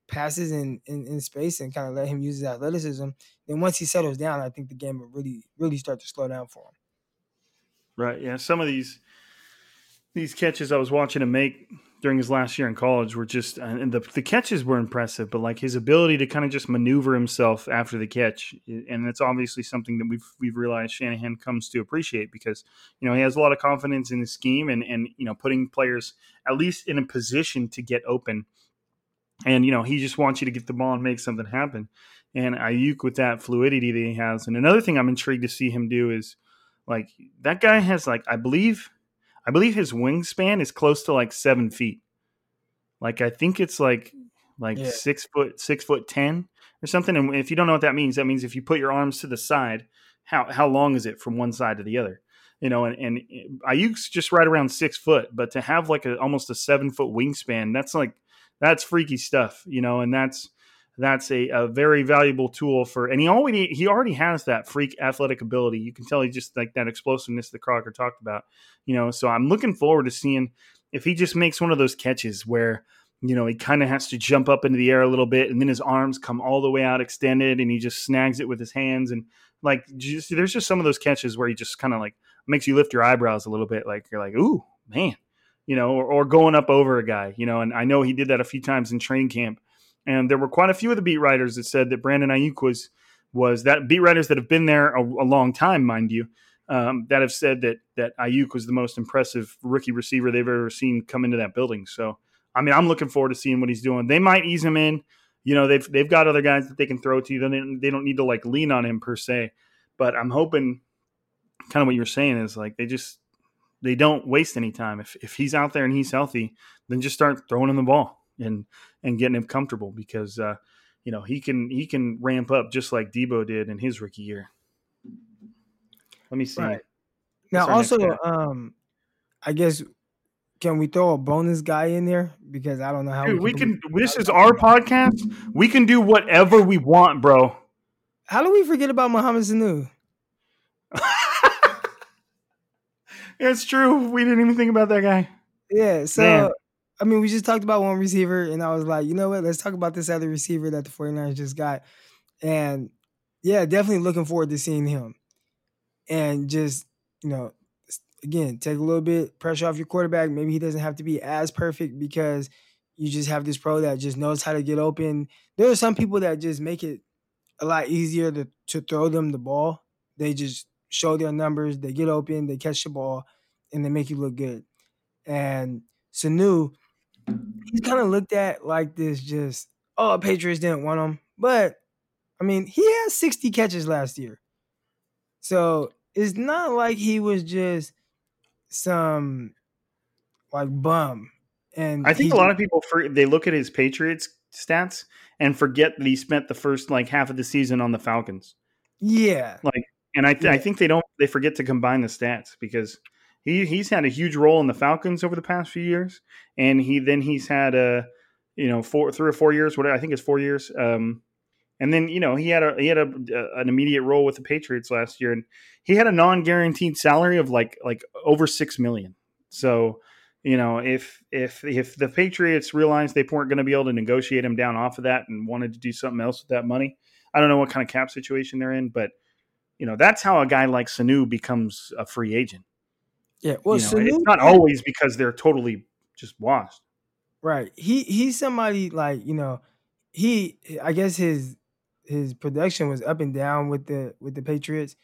passes in, in, in space and kind of let him use his athleticism. Then once he settles down, I think the game will really really start to slow down for him. Right. Yeah. Some of these these catches I was watching him make during his last year in college were just uh, and the the catches were impressive, but like his ability to kind of just maneuver himself after the catch, and that's obviously something that we've we've realized Shanahan comes to appreciate because you know he has a lot of confidence in his scheme and and you know putting players at least in a position to get open, and you know he just wants you to get the ball and make something happen, and Aiyuk with that fluidity that he has, and another thing I'm intrigued to see him do is like that guy has like I believe I believe his wingspan is close to like seven feet. Like I think it's like like yeah. six foot six foot ten or something. And if you don't know what that means, that means if you put your arms to the side, how how long is it from one side to the other? You know, and, and Aiyuk's just right around six foot, but to have like a almost a seven foot wingspan, that's like that's freaky stuff, you know, and that's that's a, a very valuable tool for and he already he already has that freak athletic ability. You can tell he just like that explosiveness that crocker talked about you know so i'm looking forward to seeing if he just makes one of those catches where you know he kind of has to jump up into the air a little bit and then his arms come all the way out extended and he just snags it with his hands and like just, there's just some of those catches where he just kind of like makes you lift your eyebrows a little bit like you're like ooh man you know or, or going up over a guy you know and i know he did that a few times in training camp and there were quite a few of the beat writers that said that Brandon Aiyuk was was that beat writers that have been there a, a long time, mind you, um, that have said that that Aiyuk was the most impressive rookie receiver they've ever seen come into that building. So, I mean, I'm looking forward to seeing what he's doing. They might ease him in. You know, they've they've got other guys that they can throw to. Then they don't need to like lean on him per se. But I'm hoping, kind of what you're saying is like they just they don't waste any time. If if he's out there and he's healthy, then just start throwing him the ball and and getting him comfortable because uh, you know he can he can ramp up just like Deebo did in his rookie year. Let me see. Right. Now, also, um, I guess can we throw a bonus guy in there because I don't know how Dude, we, can. We can this is our podcast. We can do whatever we want, bro. How do we forget about Mohamed Sanu? *laughs* it's true. We didn't even think about that guy. Yeah. So Man. I mean, we just talked about one receiver, and I was like, you know what? Let's talk about this other receiver that the 49ers just got. And yeah, definitely looking forward to seeing him. And just, you know, again, take a little bit pressure off your quarterback. Maybe he doesn't have to be as perfect because you just have this pro that just knows how to get open. There are some people that just make it a lot easier to, to throw them the ball. They just show their numbers, they get open, they catch the ball, and they make you look good. And Sanu, he's kind of looked at like this just, oh, Patriots didn't want him. But I mean, he had 60 catches last year. So it's not like he was just some like bum. And I think a lot of people for they look at his Patriots stats and forget that he spent the first like half of the season on the Falcons. Yeah. Like and I th- yeah. I think they don't they forget to combine the stats because he he's had a huge role in the Falcons over the past few years, and he then he's had a you know four three or four years, what I think it's four years. Um, and then you know he had a he had a, a, an immediate role with the Patriots last year, and he had a non guaranteed salary of like like over six million. So you know if if if the Patriots realized they weren't going to be able to negotiate him down off of that and wanted to do something else with that money, I don't know what kind of cap situation they're in, but you know that's how a guy like Sanu becomes a free agent. Yeah, well, you know, it's not always because they're totally just washed. Right. He he's somebody like you know, he I guess his his production was up and down with the with the Patriots,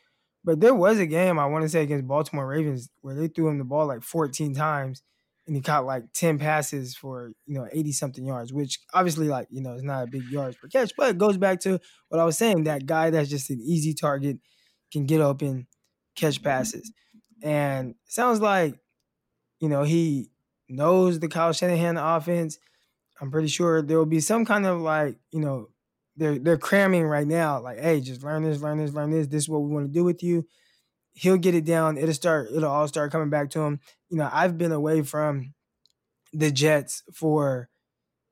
But there was a game I want to say against Baltimore Ravens where they threw him the ball like 14 times and he caught like 10 passes for, you know, 80 something yards, which obviously like, you know, is not a big yards per catch, but it goes back to what I was saying, that guy that's just an easy target can get open, catch mm-hmm. passes. And sounds like, you know, he knows the Kyle Shanahan offense. I'm pretty sure there will be some kind of like, you know, they're they're cramming right now, like, hey, just learn this, learn this, learn this. This is what we want to do with you. He'll get it down. It'll start, it'll all start coming back to him. You know, I've been away from the Jets for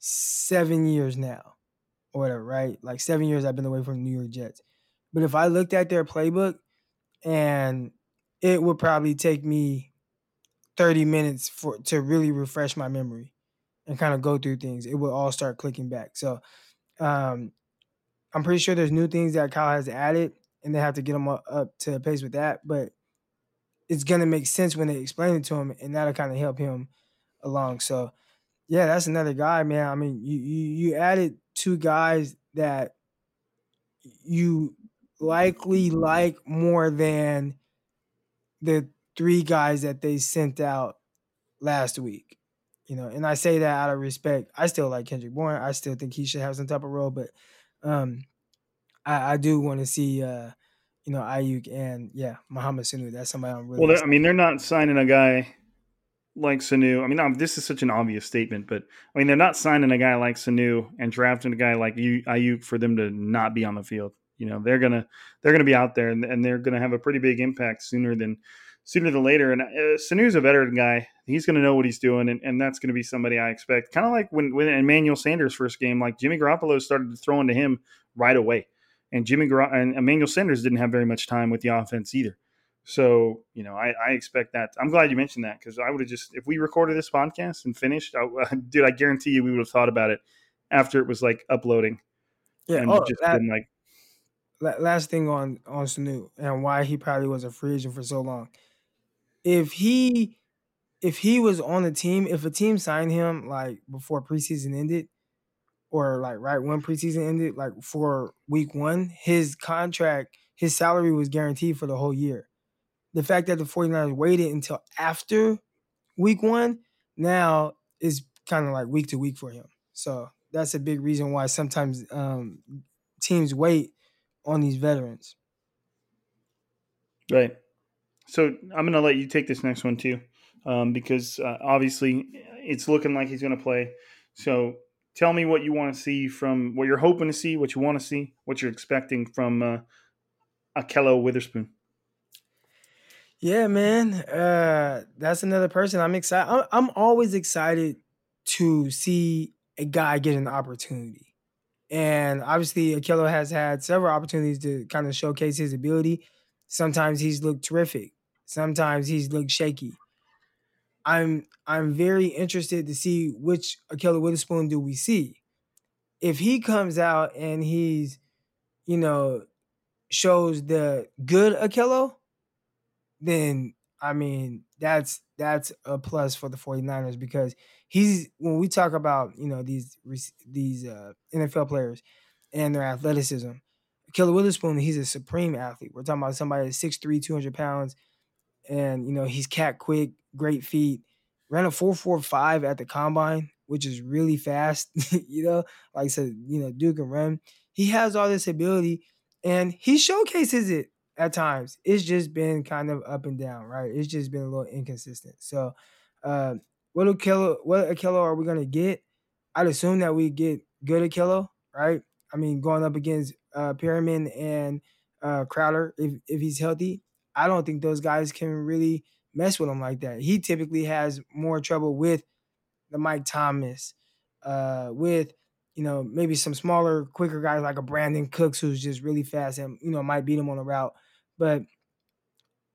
seven years now, or whatever, right? Like seven years I've been away from the New York Jets. But if I looked at their playbook and it would probably take me 30 minutes for to really refresh my memory and kind of go through things, it will all start clicking back. So um, I'm pretty sure there's new things that Kyle has added, and they have to get up, up to pace with that. But it's gonna make sense when they explain it to him, and that'll kind of help him along. So, yeah, that's another guy, man. I mean, you you, you added two guys that you likely like more than the three guys that they sent out last week. You know, and I say that out of respect. I still like Kendrick Bourne. I still think he should have some type of role, but um, I, I do want to see uh, you know, Aiyuk and yeah, Mohamed Sanu. That's somebody I'm really. Well, I mean, they're not signing a guy like Sanu. I mean, this is such an obvious statement, but I mean, they're not signing a guy like Sanu and drafting a guy like Aiyuk for them to not be on the field. You know, they're gonna they're gonna be out there and, and they're gonna have a pretty big impact sooner than sooner than later. And uh, Sanu's a veteran guy. He's going to know what he's doing, and, and that's going to be somebody I expect. Kind of like when when Emmanuel Sanders' first game, like Jimmy Garoppolo started throwing to him right away, and Jimmy Gar- and Emmanuel Sanders didn't have very much time with the offense either. So you know, I, I expect that. I'm glad you mentioned that because I would have just if we recorded this podcast and finished, I, *laughs* dude, I guarantee you we would have thought about it after it was like uploading. Yeah, and oh, just that, been like. Last thing on on Sanu and why he probably was a free agent for so long if he if he was on the team, if a team signed him like before preseason ended, or like right when preseason ended, like for week one, his contract, his salary was guaranteed for the whole year. The fact that the 49ers waited until after week one now is kind of like week to week for him. So that's a big reason why sometimes um, teams wait on these veterans. Right. So I'm going to let you take this next one too, um, because uh, obviously it's looking like he's going to play. So tell me what you want to see from what you're hoping to see, what you want to see, what you're expecting from uh, Ahkello Witherspoon. Yeah, man, uh, that's another person I'm excited. I'm, I'm always excited to see a guy get an opportunity. And obviously, Ahkello has had several opportunities to kind of showcase his ability. Sometimes he's looked terrific. Sometimes he's looked shaky. I'm I'm very interested to see which Ahkello Witherspoon do we see. If he comes out and he's, you know, shows the good Ahkello, then I mean that's that's a plus for the 49ers because he's when we talk about, you know, these these uh, NFL players and their athleticism, Killer Witherspoon, he's a supreme athlete. We're talking about somebody that's 6'3, 200 pounds, and you know he's cat quick, great feet. Ran a four four five at the combine, which is really fast. *laughs* you know, like I said, you know Duke and run. He has all this ability, and he showcases it at times. It's just been kind of up and down, right? It's just been a little inconsistent. So, uh, what Ahkello, what Ahkello are we gonna get? I'd assume that we get good Ahkello, right? I mean, going up against uh, Perriman and uh, Crowder if if he's healthy. I don't think those guys can really mess with him like that. He typically has more trouble with the Mike Thomas, uh, with you know maybe some smaller, quicker guys like a Brandin Cooks who's just really fast and you know might beat him on the route, but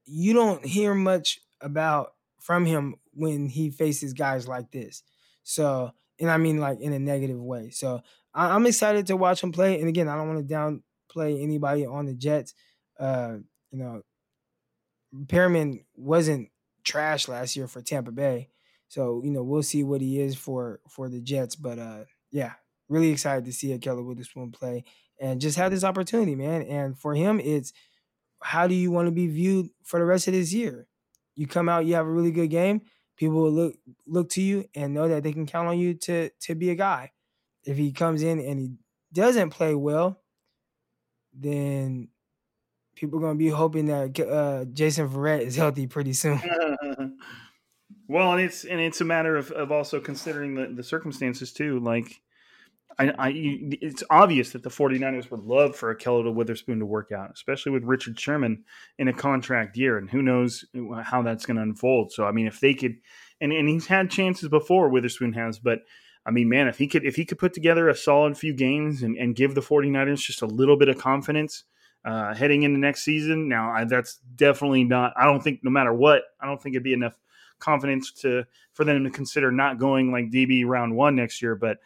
you don't hear much about from him when he faces guys like this. So, and I mean like in a negative way. So I, am excited to watch him play. And again, I don't want to downplay anybody on the Jets. Uh, you know, Perriman wasn't trash last year for Tampa Bay. So, you know, we'll see what he is for for the Jets. But uh yeah, really excited to see Ahkello Witherspoon play and just have this opportunity, man. And for him, it's how do you want to be viewed for the rest of this year? You come out, you have a really good game, people will look look to you and know that they can count on you to to be a guy. If he comes in and he doesn't play well, then people are going to be hoping that uh, Jason Verrett is healthy pretty soon. *laughs* well, and it's and it's a matter of, of also considering the, the circumstances too. Like I, I, it's obvious that the 49ers would love for Ahkello Witherspoon to work out, especially with Richard Sherman in a contract year, and who knows how that's going to unfold. So, I mean, if they could, and, and he's had chances before, Witherspoon has, but I mean, man, if he could, if he could put together a solid few games and, and give the 49ers just a little bit of confidence uh, heading into next season, now I, that's definitely not. I don't think no matter what, I don't think it'd be enough confidence to for them to consider not going like DB round one next year, but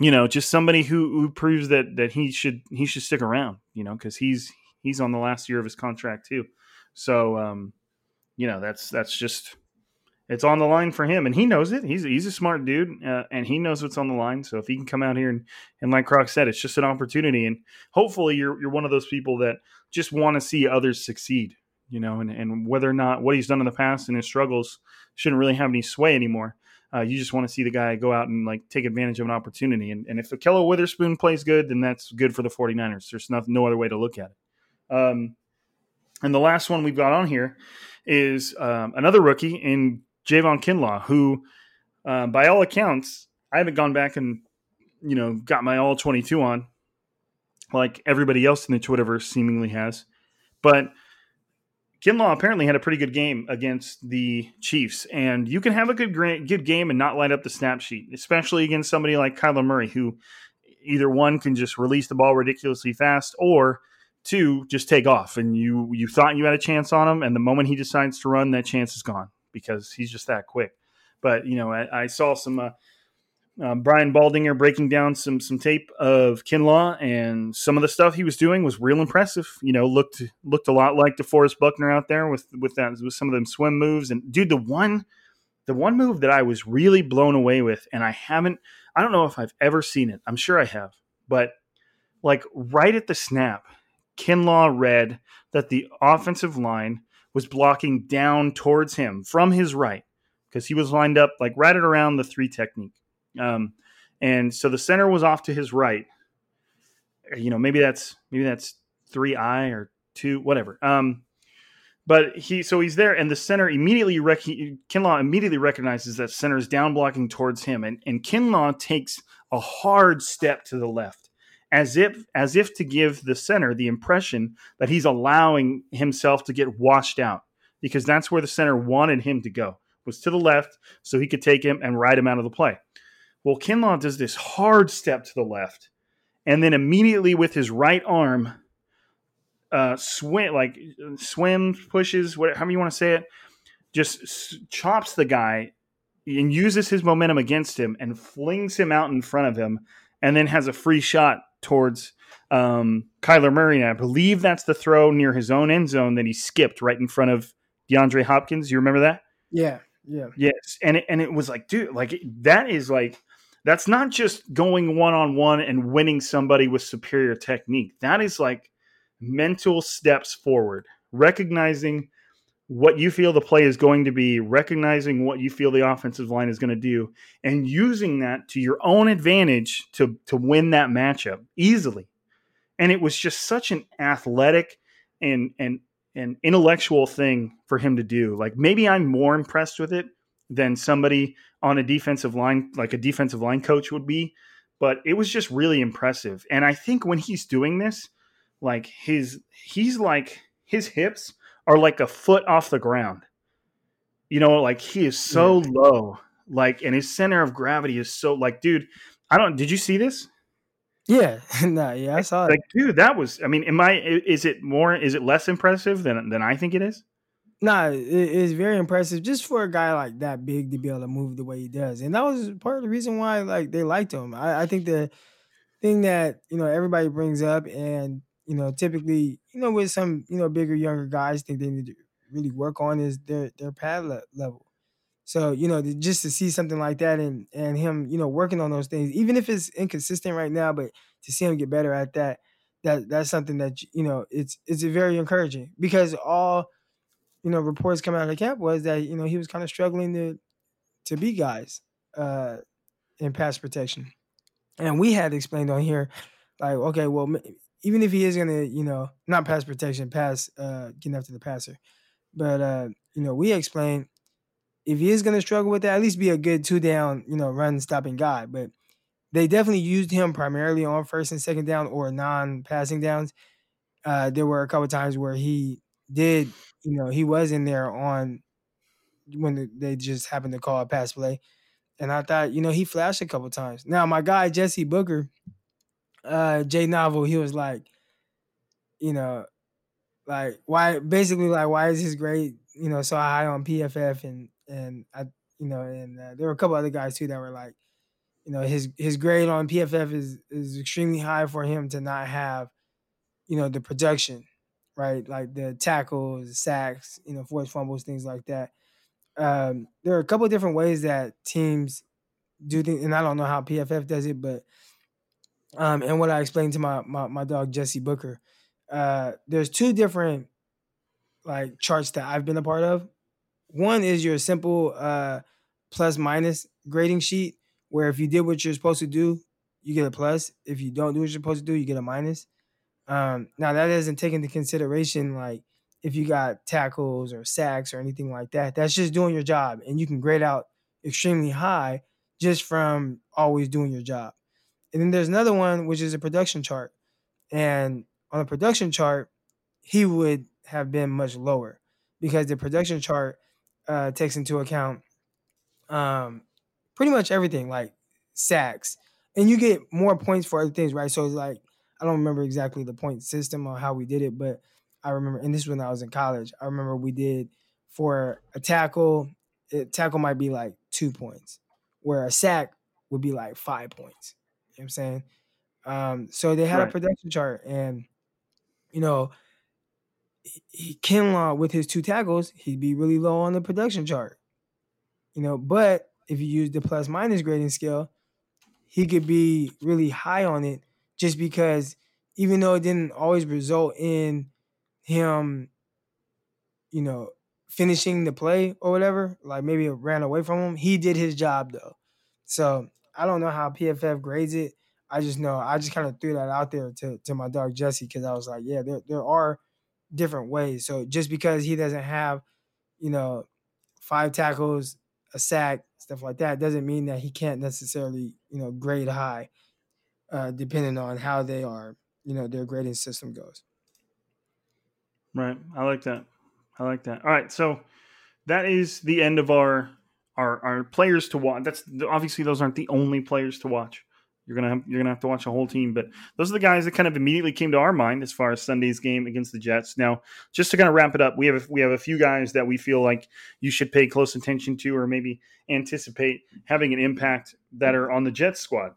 you know, just somebody who who proves that that he should he should stick around, you know, because he's he's on the last year of his contract too. So, um, you know, that's that's just it's on the line for him, and he knows it. He's he's a smart dude, uh, and he knows what's on the line. So if he can come out here and and like Croc said, it's just an opportunity, and hopefully you're you're one of those people that just want to see others succeed, you know, and and whether or not what he's done in the past and his struggles shouldn't really have any sway anymore. Uh, you just want to see the guy go out and like take advantage of an opportunity. And, and if Ahkello Witherspoon plays good, then that's good for the 49ers. There's nothing, no other way to look at it. Um, and the last one we've got on here is um, another rookie in Javon Kinlaw, who, uh, by all accounts, I haven't gone back and you know got my all 22 on like everybody else in the Twitterverse seemingly has, but Kinlaw apparently had a pretty good game against the Chiefs, and you can have a good good game and not light up the snap sheet, especially against somebody like Kyler Murray, who either one can just release the ball ridiculously fast, or two just take off. And you you thought you had a chance on him, and the moment he decides to run, that chance is gone because he's just that quick. But you know, I, I saw some uh, uh, Brian Baldinger breaking down some some tape of Kinlaw, and some of the stuff he was doing was real impressive. You know, looked looked a lot like DeForest Buckner out there with with that with some of them swim moves. And dude, the one the one move that I was really blown away with, and I haven't I don't know if I've ever seen it. I'm sure I have, but like right at the snap, Kinlaw read that the offensive line was blocking down towards him from his right because he was lined up like right at around the three technique um, and so the center was off to his right. You know, maybe that's maybe that's three I or two, whatever. Um, but he so he's there, and the center immediately rec- Kinlaw immediately recognizes that center is down blocking towards him, and and Kinlaw takes a hard step to the left, as if as if to give the center the impression that he's allowing himself to get washed out, because that's where the center wanted him to go was to the left, so he could take him and ride him out of the play. Well, Kinlaw does this hard step to the left, and then immediately with his right arm, uh, swim like swims, pushes, whatever you want to say it, just s- chops the guy and uses his momentum against him and flings him out in front of him, and then has a free shot towards um, Kyler Murray. And I believe that's the throw near his own end zone that he skipped right in front of DeAndre Hopkins. You remember that? Yeah, yeah, yes. And it, and it was like, dude, like that is like that's not just going one on one and winning somebody with superior technique. That is like mental steps forward, recognizing what you feel the play is going to be, recognizing what you feel the offensive line is going to do, and using that to your own advantage to to win that matchup easily. And it was just such an athletic and and an intellectual thing for him to do. Like maybe I'm more impressed with it than somebody on a defensive line, like a defensive line coach would be. But it was just really impressive. And I think when he's doing this, like his, he's like, his hips are like a foot off the ground. You know, like he is so yeah. low, like, and his center of gravity is so, like, dude, I don't, did you see this? Yeah, *laughs* no, yeah, I saw like, it. Like, dude, that was. I mean, am I? Is it more? Is it less impressive than than I think it is? Nah, it, it's very impressive just for a guy like that big to be able to move the way he does, and that was part of the reason why like they liked him. I, I think the thing that you know everybody brings up, and you know typically you know with some you know bigger younger guys think they need to really work on is their their pad le- level. So you know just to see something like that and and him you know working on those things, even if it's inconsistent right now, but to see him get better at that, that that's something that you know it's it's very encouraging because all you know reports coming out of the camp was that you know he was kind of struggling to to be guys uh, in pass protection, and we had explained on here like okay, well even if he is gonna you know not pass protection, pass uh, getting after the passer, but uh, you know we explained if he is gonna struggle with that, at least be a good two down you know run stopping guy, but they definitely used him primarily on first and second down or non passing downs. Uh, there were a couple times where he did, you know, he was in there on when they just happened to call a pass play. And I thought, you know, he flashed a couple times. Now, my guy, Jesse Booker, uh, Jay Novel, he was like, you know, like why basically like why is his grade, you know, so high on PFF and and I you know, and uh, there were a couple other guys too that were like, you know his his grade on PFF is is extremely high for him to not have, you know, the production, right? Like the tackles, sacks, you know, forced fumbles, things like that. Um, there are a couple of different ways that teams do things, and I don't know how PFF does it, but um, and what I explained to my my, my dog Jesse Booker, uh, there's two different like charts that I've been a part of. One is your simple uh, plus minus grading sheet, where if you did what you're supposed to do, you get a plus. If you don't do what you're supposed to do, you get a minus. Um, now that doesn't take into consideration like if you got tackles or sacks or anything like that. That's just doing your job, and you can grade out extremely high just from always doing your job. And then there's another one which is a production chart, and on a production chart, he would have been much lower because the production chart uh, takes into account um, pretty much everything, like sacks, and you get more points for other things, right? So it's like I don't remember exactly the point system or how we did it, but I remember, and this was when I was in college. I remember we did for a tackle, a tackle might be like two points, where a sack would be like five points. You know what I'm saying? Um, so they had right. a production chart, and you know, he, Kinlaw with his two tackles, he'd be really low on the production chart. You know, but if you use the plus minus grading scale, he could be really high on it just because even though it didn't always result in him, you know, finishing the play or whatever, like maybe it ran away from him, he did his job though. So I don't know how PFF grades it. I just know I just kind of threw that out there to, to my dog Jesse because I was like, yeah, there there are different ways. So just because he doesn't have, you know, five tackles, a sack, stuff like that, doesn't mean that he can't necessarily, you know, grade high, uh, depending on how they are, you know, their grading system goes. Right. I like that. I like that. All right. So that is the end of our our our players to watch. That's obviously those aren't the only players to watch. You're gonna have, you're gonna have to watch a whole team, but those are the guys that kind of immediately came to our mind as far as Sunday's game against the Jets. Now, just to kind of wrap it up, we have we have a few guys that we feel like you should pay close attention to, or maybe anticipate having an impact that are on the Jets squad.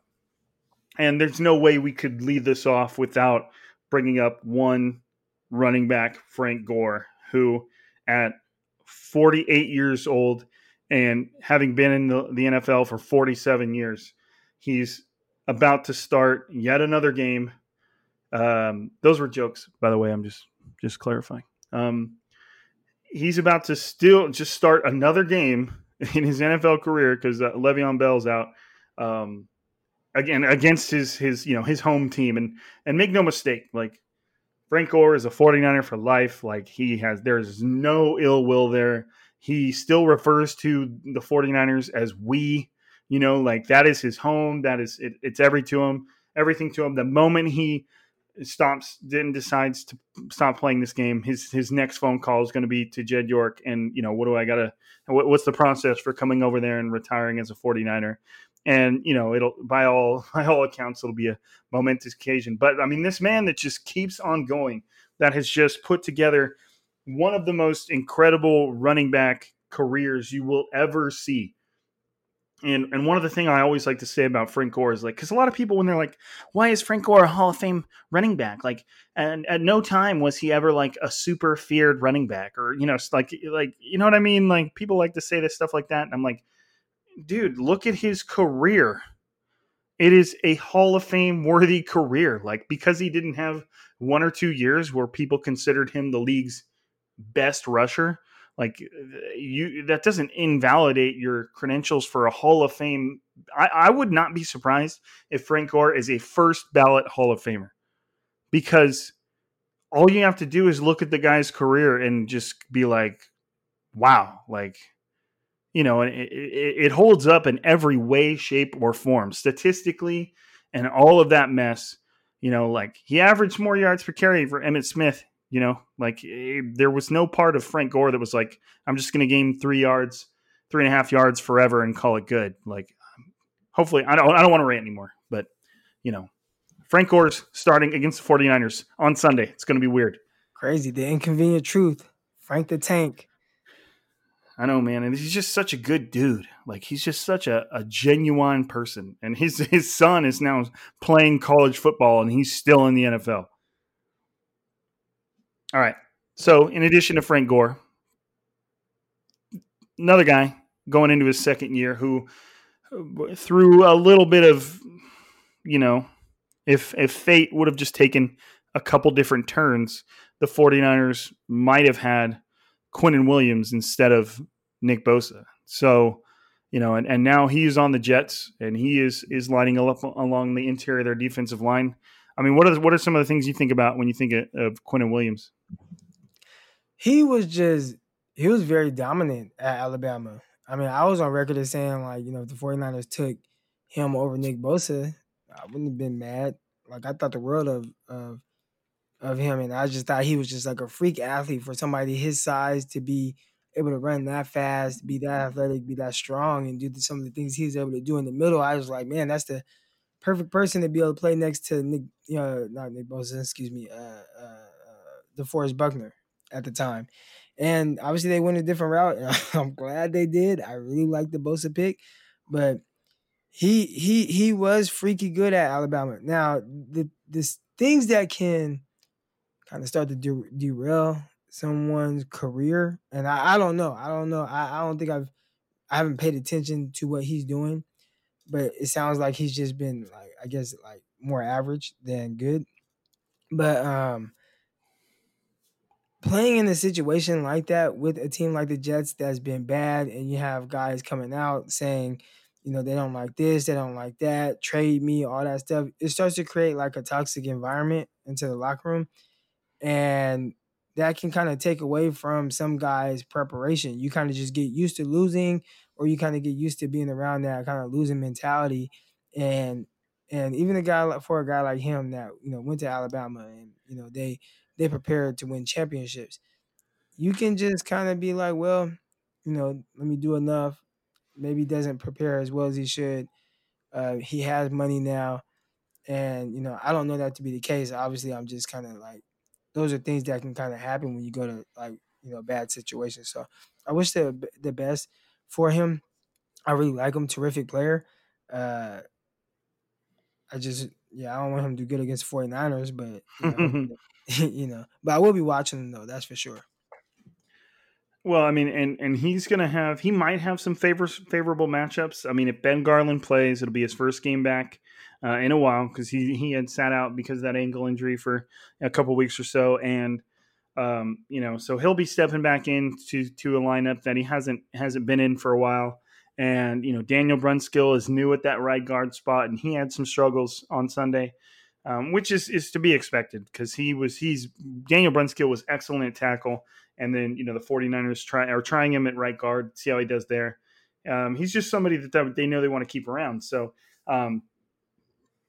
And there's no way we could leave this off without bringing up one running back, Frank Gore, who at 48 years old and having been in the, the NFL for 47 years, he's about to start yet another game. Um, those were jokes, by the way. I'm just just clarifying. Um, he's about to still just start another game *laughs* in his NFL career because uh, Le'Veon Bell's out um, again against his his you know his home team and and make no mistake like Frank Gore is a 49er for life like he has there's no ill will there he still refers to the 49ers as we you know, like that is his home. That is it, it's every to him, everything to him. The moment he stops, then decides to stop playing this game, his his next phone call is going to be to Jed York. And you know, what do I gotta? What, what's the process for coming over there and retiring as a 49er? And you know, it'll by all *laughs* by all accounts, it'll be a momentous occasion. But I mean, this man that just keeps on going, that has just put together one of the most incredible running back careers you will ever see and and one of the things I always like to say about Frank Gore is like because a lot of people when they're like, why is Frank Gore a Hall of Fame running back? Like, and at no time was he ever like a super feared running back or you know like like you know what I mean? Like people like to say this stuff like that, and I'm like, dude, look at his career. it is a Hall of Fame worthy career. Like because he didn't have one or two years where people considered him the league's best rusher, like uh, you that doesn't invalidate your credentials for a Hall of Fame. I, I would not be surprised if Frank Gore is a first ballot Hall of Famer because all you have to do is look at the guy's career and just be like, wow, like you know, it, it, holds up in every way, shape, or form, statistically, and all of that mess. You know, like he averaged more yards per carry for Emmitt Smith. You know, like it, eh, there was no part of Frank Gore that was like, I'm just going to gain three yards, three and a half yards forever and call it good. Like, hopefully, I don't, I don't want to rant anymore, but you know, Frank Gore's starting against the 49ers on Sunday. It's going to be weird. Crazy. The inconvenient truth. Frank the Tank I know, man, and he's just such a good dude. Like he's just such a, a genuine person. And his his son is now playing college football, and he's still in the NFL. All right. So, in addition to Frank Gore, another guy going into his second year who, through a little bit of, you know, if if fate would have just taken a couple different turns, the 49ers might have had Quinnen Williams instead of Nick Bosa. So, you know, and, and now he's on the Jets and he is is lining up along the interior of their defensive line. I mean, what are what are some of the things you think about when you think of, of Quinnen Williams? He was just he was very dominant at Alabama. I mean, I was on record as saying like, you know, if the 49ers took him over Nick Bosa, I wouldn't have been mad. Like I thought the world of of of him, and I just thought he was just like a freak athlete for somebody his size to be able to run that fast, be that athletic, be that strong, and do some of the things he's able to do in the middle. I was like, man, that's the perfect person to be able to play next to Nick, you know, not Nick Bosa, excuse me, uh, uh, uh, DeForest Buckner at the time. And obviously they went a different route. *laughs* I'm glad they did. I really like the Bosa pick, but he he he was freaky good at Alabama. Now the the things that can kind of start to de- derail someone's career, and I, I don't know. I don't know. I, I don't think I've I haven't paid attention to what he's doing, but it sounds like he's just been like I guess like more average than good. But um playing in a situation like that with a team like the Jets that's been bad and you have guys coming out saying, you know, they don't like this, they don't like that, trade me, all that stuff, it starts to create like a toxic environment into the locker room and that can kind of take away from some guys' preparation. You kind of just get used to losing, or you kind of get used to being around that kind of losing mentality. And and even a guy like for a guy like him that you know went to Alabama and you know they they prepared to win championships, you can just kind of be like, well, you know, let me do enough. Maybe doesn't prepare as well as he should. Uh, he has money now, and you know I don't know that to be the case. Obviously, I'm just kind of like those are things that can kind of happen when you go to like you know bad situations. So I wish the the best for him. I really like him, terrific player. Uh, I just yeah, I don't want him to do good against 49ers, but you know, *laughs* *laughs* you know, but I will be watching him though, that's for sure. Well, I mean, and and he's gonna have he might have some favor, favorable matchups. I mean, if Ben Garland plays, it'll be his first game back uh, in a while because he he had sat out because of that ankle injury for a couple weeks or so, and um, you know, so he'll be stepping back into to a lineup that he hasn't hasn't been in for a while. And you know, Daniel Brunskill is new at that right guard spot, and he had some struggles on Sunday, um, which is is to be expected because he was he's Daniel Brunskill was excellent at tackle, and then you know the 49ers try are trying him at right guard, see how he does there. Um, he's just somebody that they know they want to keep around. So um,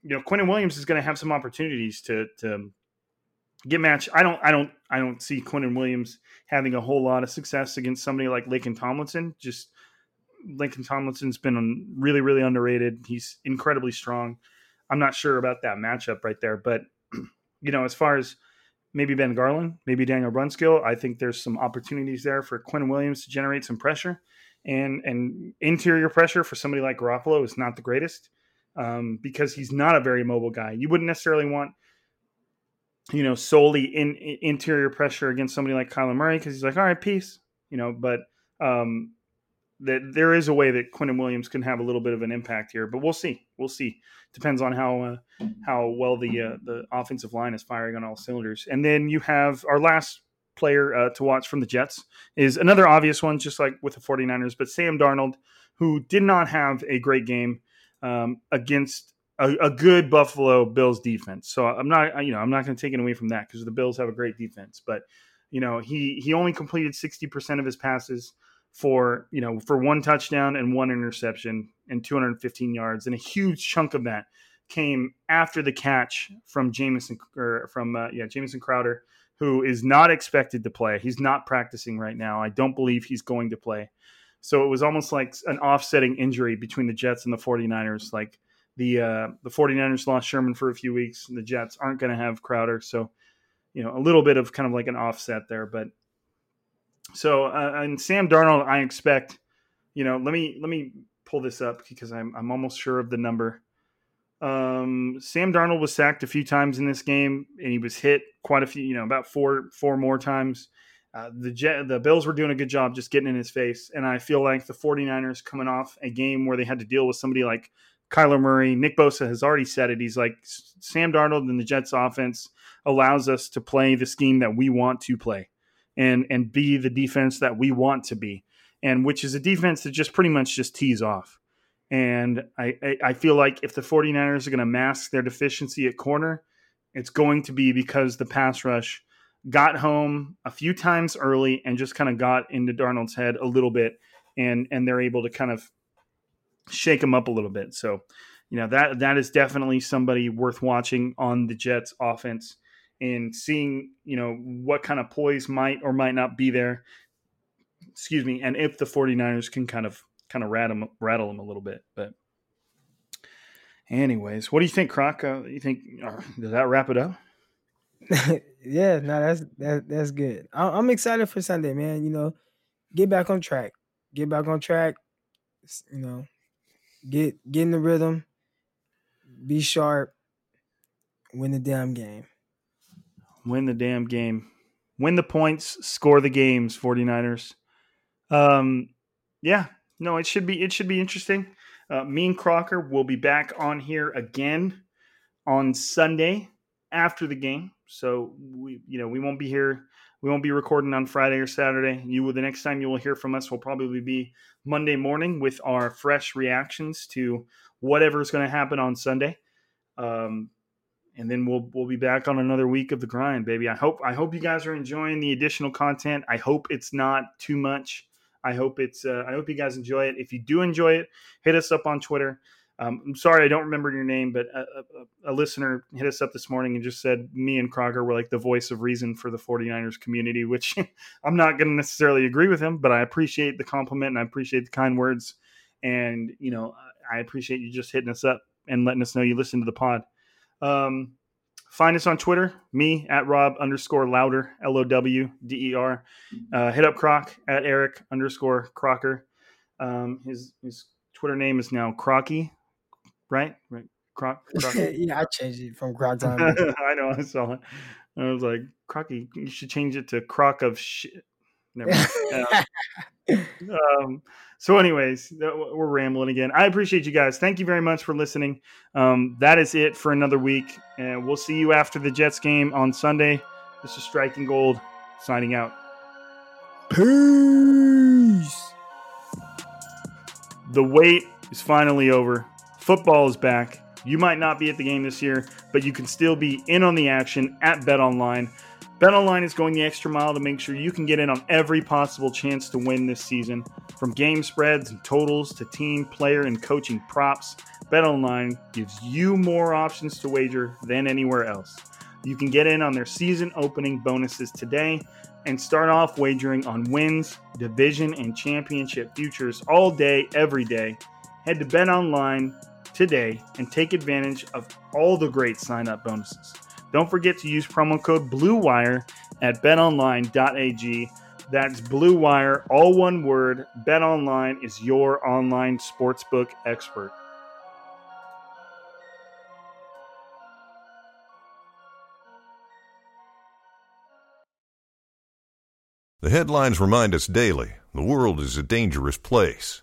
you know, Quinnen Williams is going to have some opportunities to to get match. I don't, I don't, I don't see Quinnen Williams having a whole lot of success against somebody like Laken Tomlinson. Just Laken Tomlinson's been really, really underrated. He's incredibly strong. I'm not sure about that matchup right there, but *clears throat* you know, as far as maybe Ben Garland, maybe Daniel Brunskill, I think there's some opportunities there for Quinnen Williams to generate some pressure. And and interior pressure for somebody like Garoppolo is not the greatest um, because he's not a very mobile guy. You wouldn't necessarily want, you know, solely in, in interior pressure against somebody like Kyler Murray because he's like, all right, peace, you know. But um, that there is a way that Quinnen Williams can have a little bit of an impact here, but we'll see. We'll see. Depends on how uh, how well the uh, the offensive line is firing on all cylinders. And then you have our last player uh, to watch from the Jets is another obvious one, just like with the 49ers, but Sam Darnold, who did not have a great game um, against a, a, good Buffalo Bills defense. So I'm not, you know, I'm not going to take it away from that because the Bills have a great defense. But you know, he he only completed 60% of his passes for you know for one touchdown and one interception and 215 yards, and a huge chunk of that came after the catch from Jamison or from uh, yeah Jamison Crowder, who is not expected to play. He's not practicing right now. I don't believe he's going to play. So it was almost like an offsetting injury between the Jets and the 49ers. Like the uh, the 49ers lost Sherman for a few weeks, and the Jets aren't going to have Crowder. So, you know, a little bit of kind of like an offset there. But so uh, and Sam Darnold, I expect, you know, let me let me pull this up because I'm I'm almost sure of the number. Um, Sam Darnold was sacked a few times in this game, and he was hit quite a few, you know, about four four more times. Uh, the Jet, the Bills were doing a good job just getting in his face, and I feel like the 49ers coming off a game where they had to deal with somebody like Kyler Murray, Nick Bosa has already said it. He's like Sam Darnold and the Jets offense allows us to play the scheme that we want to play and and be the defense that we want to be. And which is a defense that just pretty much just tees off. And I, I, I feel like if the 49ers are going to mask their deficiency at corner, it's going to be because the pass rush got home a few times early and just kind of got into Darnold's head a little bit and and they're able to kind of shake him up a little bit. So, you know, that that is definitely somebody worth watching on the Jets offense and seeing, you know, what kind of poise might or might not be there. Excuse me, and if the 49ers can kind of kind of rattle them, rattle a little bit. But anyways, what do you think, Crock? Uh, you think uh, does that wrap it up? *laughs* yeah, no, that's that, that's good. I, am excited for Sunday, man. You know, get back on track, get back on track. You know, get get in the rhythm, be sharp, win the damn game. Win the damn game. Win the points, score the games, 49ers. Um yeah, no, it should be it should be interesting. Uh, me and Crocker will be back on here again on Sunday after the game. So we you know, we won't be here we won't be recording on Friday or Saturday. You will the next time you will hear from us will probably be Monday morning with our fresh reactions to whatever is going to happen on Sunday. Um, and then we'll we'll be back on another week of the grind, baby. I hope I hope you guys are enjoying the additional content. I hope it's not too much. I hope it's uh, I hope you guys enjoy it. If you do enjoy it, hit us up on Twitter um, I'm sorry, I don't remember your name, but a, a, a, listener hit us up this morning and just said me and Crocker were like the voice of reason for the 49ers community, *laughs* which I'm not going to necessarily agree with him, but I appreciate the compliment and I appreciate the kind words. And, you know, I appreciate you just hitting us up and letting us know you listen to the pod. Um, find us on Twitter, me at Rob underscore Lowder, L O W D E R. Uh, hit up Crock at Eric underscore Crocker. Um, his, his Twitter name is now Crocky right? Right. Crock. *laughs* Crock. yeah, I changed it from *laughs* Croc time. I know. I saw it. I was like, Crocky, you should change it to Croc of shit. Never *laughs* um, so, anyways, we're rambling again. I appreciate you guys. Thank you very much for listening. Um, that is it for another week, and we'll see you after the Jets game on Sunday. This is Striking Gold signing out. Peace. The wait is finally over. Football is back. You might not be at the game this year, but you can still be in on the action at Bet Online. Bet Online is going the extra mile to make sure you can get in on every possible chance to win this season. From game spreads and totals to team, player, and coaching props, Bet Online gives you more options to wager than anywhere else. You can get in on their season opening bonuses today and start off wagering on wins, division, and championship futures all day, every day. Head to Bet Online today and take advantage of all the great sign up bonuses. Don't forget to use promo code BLUEWIRE at betonline.ag. That's Blue Wire, all one word. BetOnline is your online sportsbook expert. The headlines remind us daily The world is a dangerous place.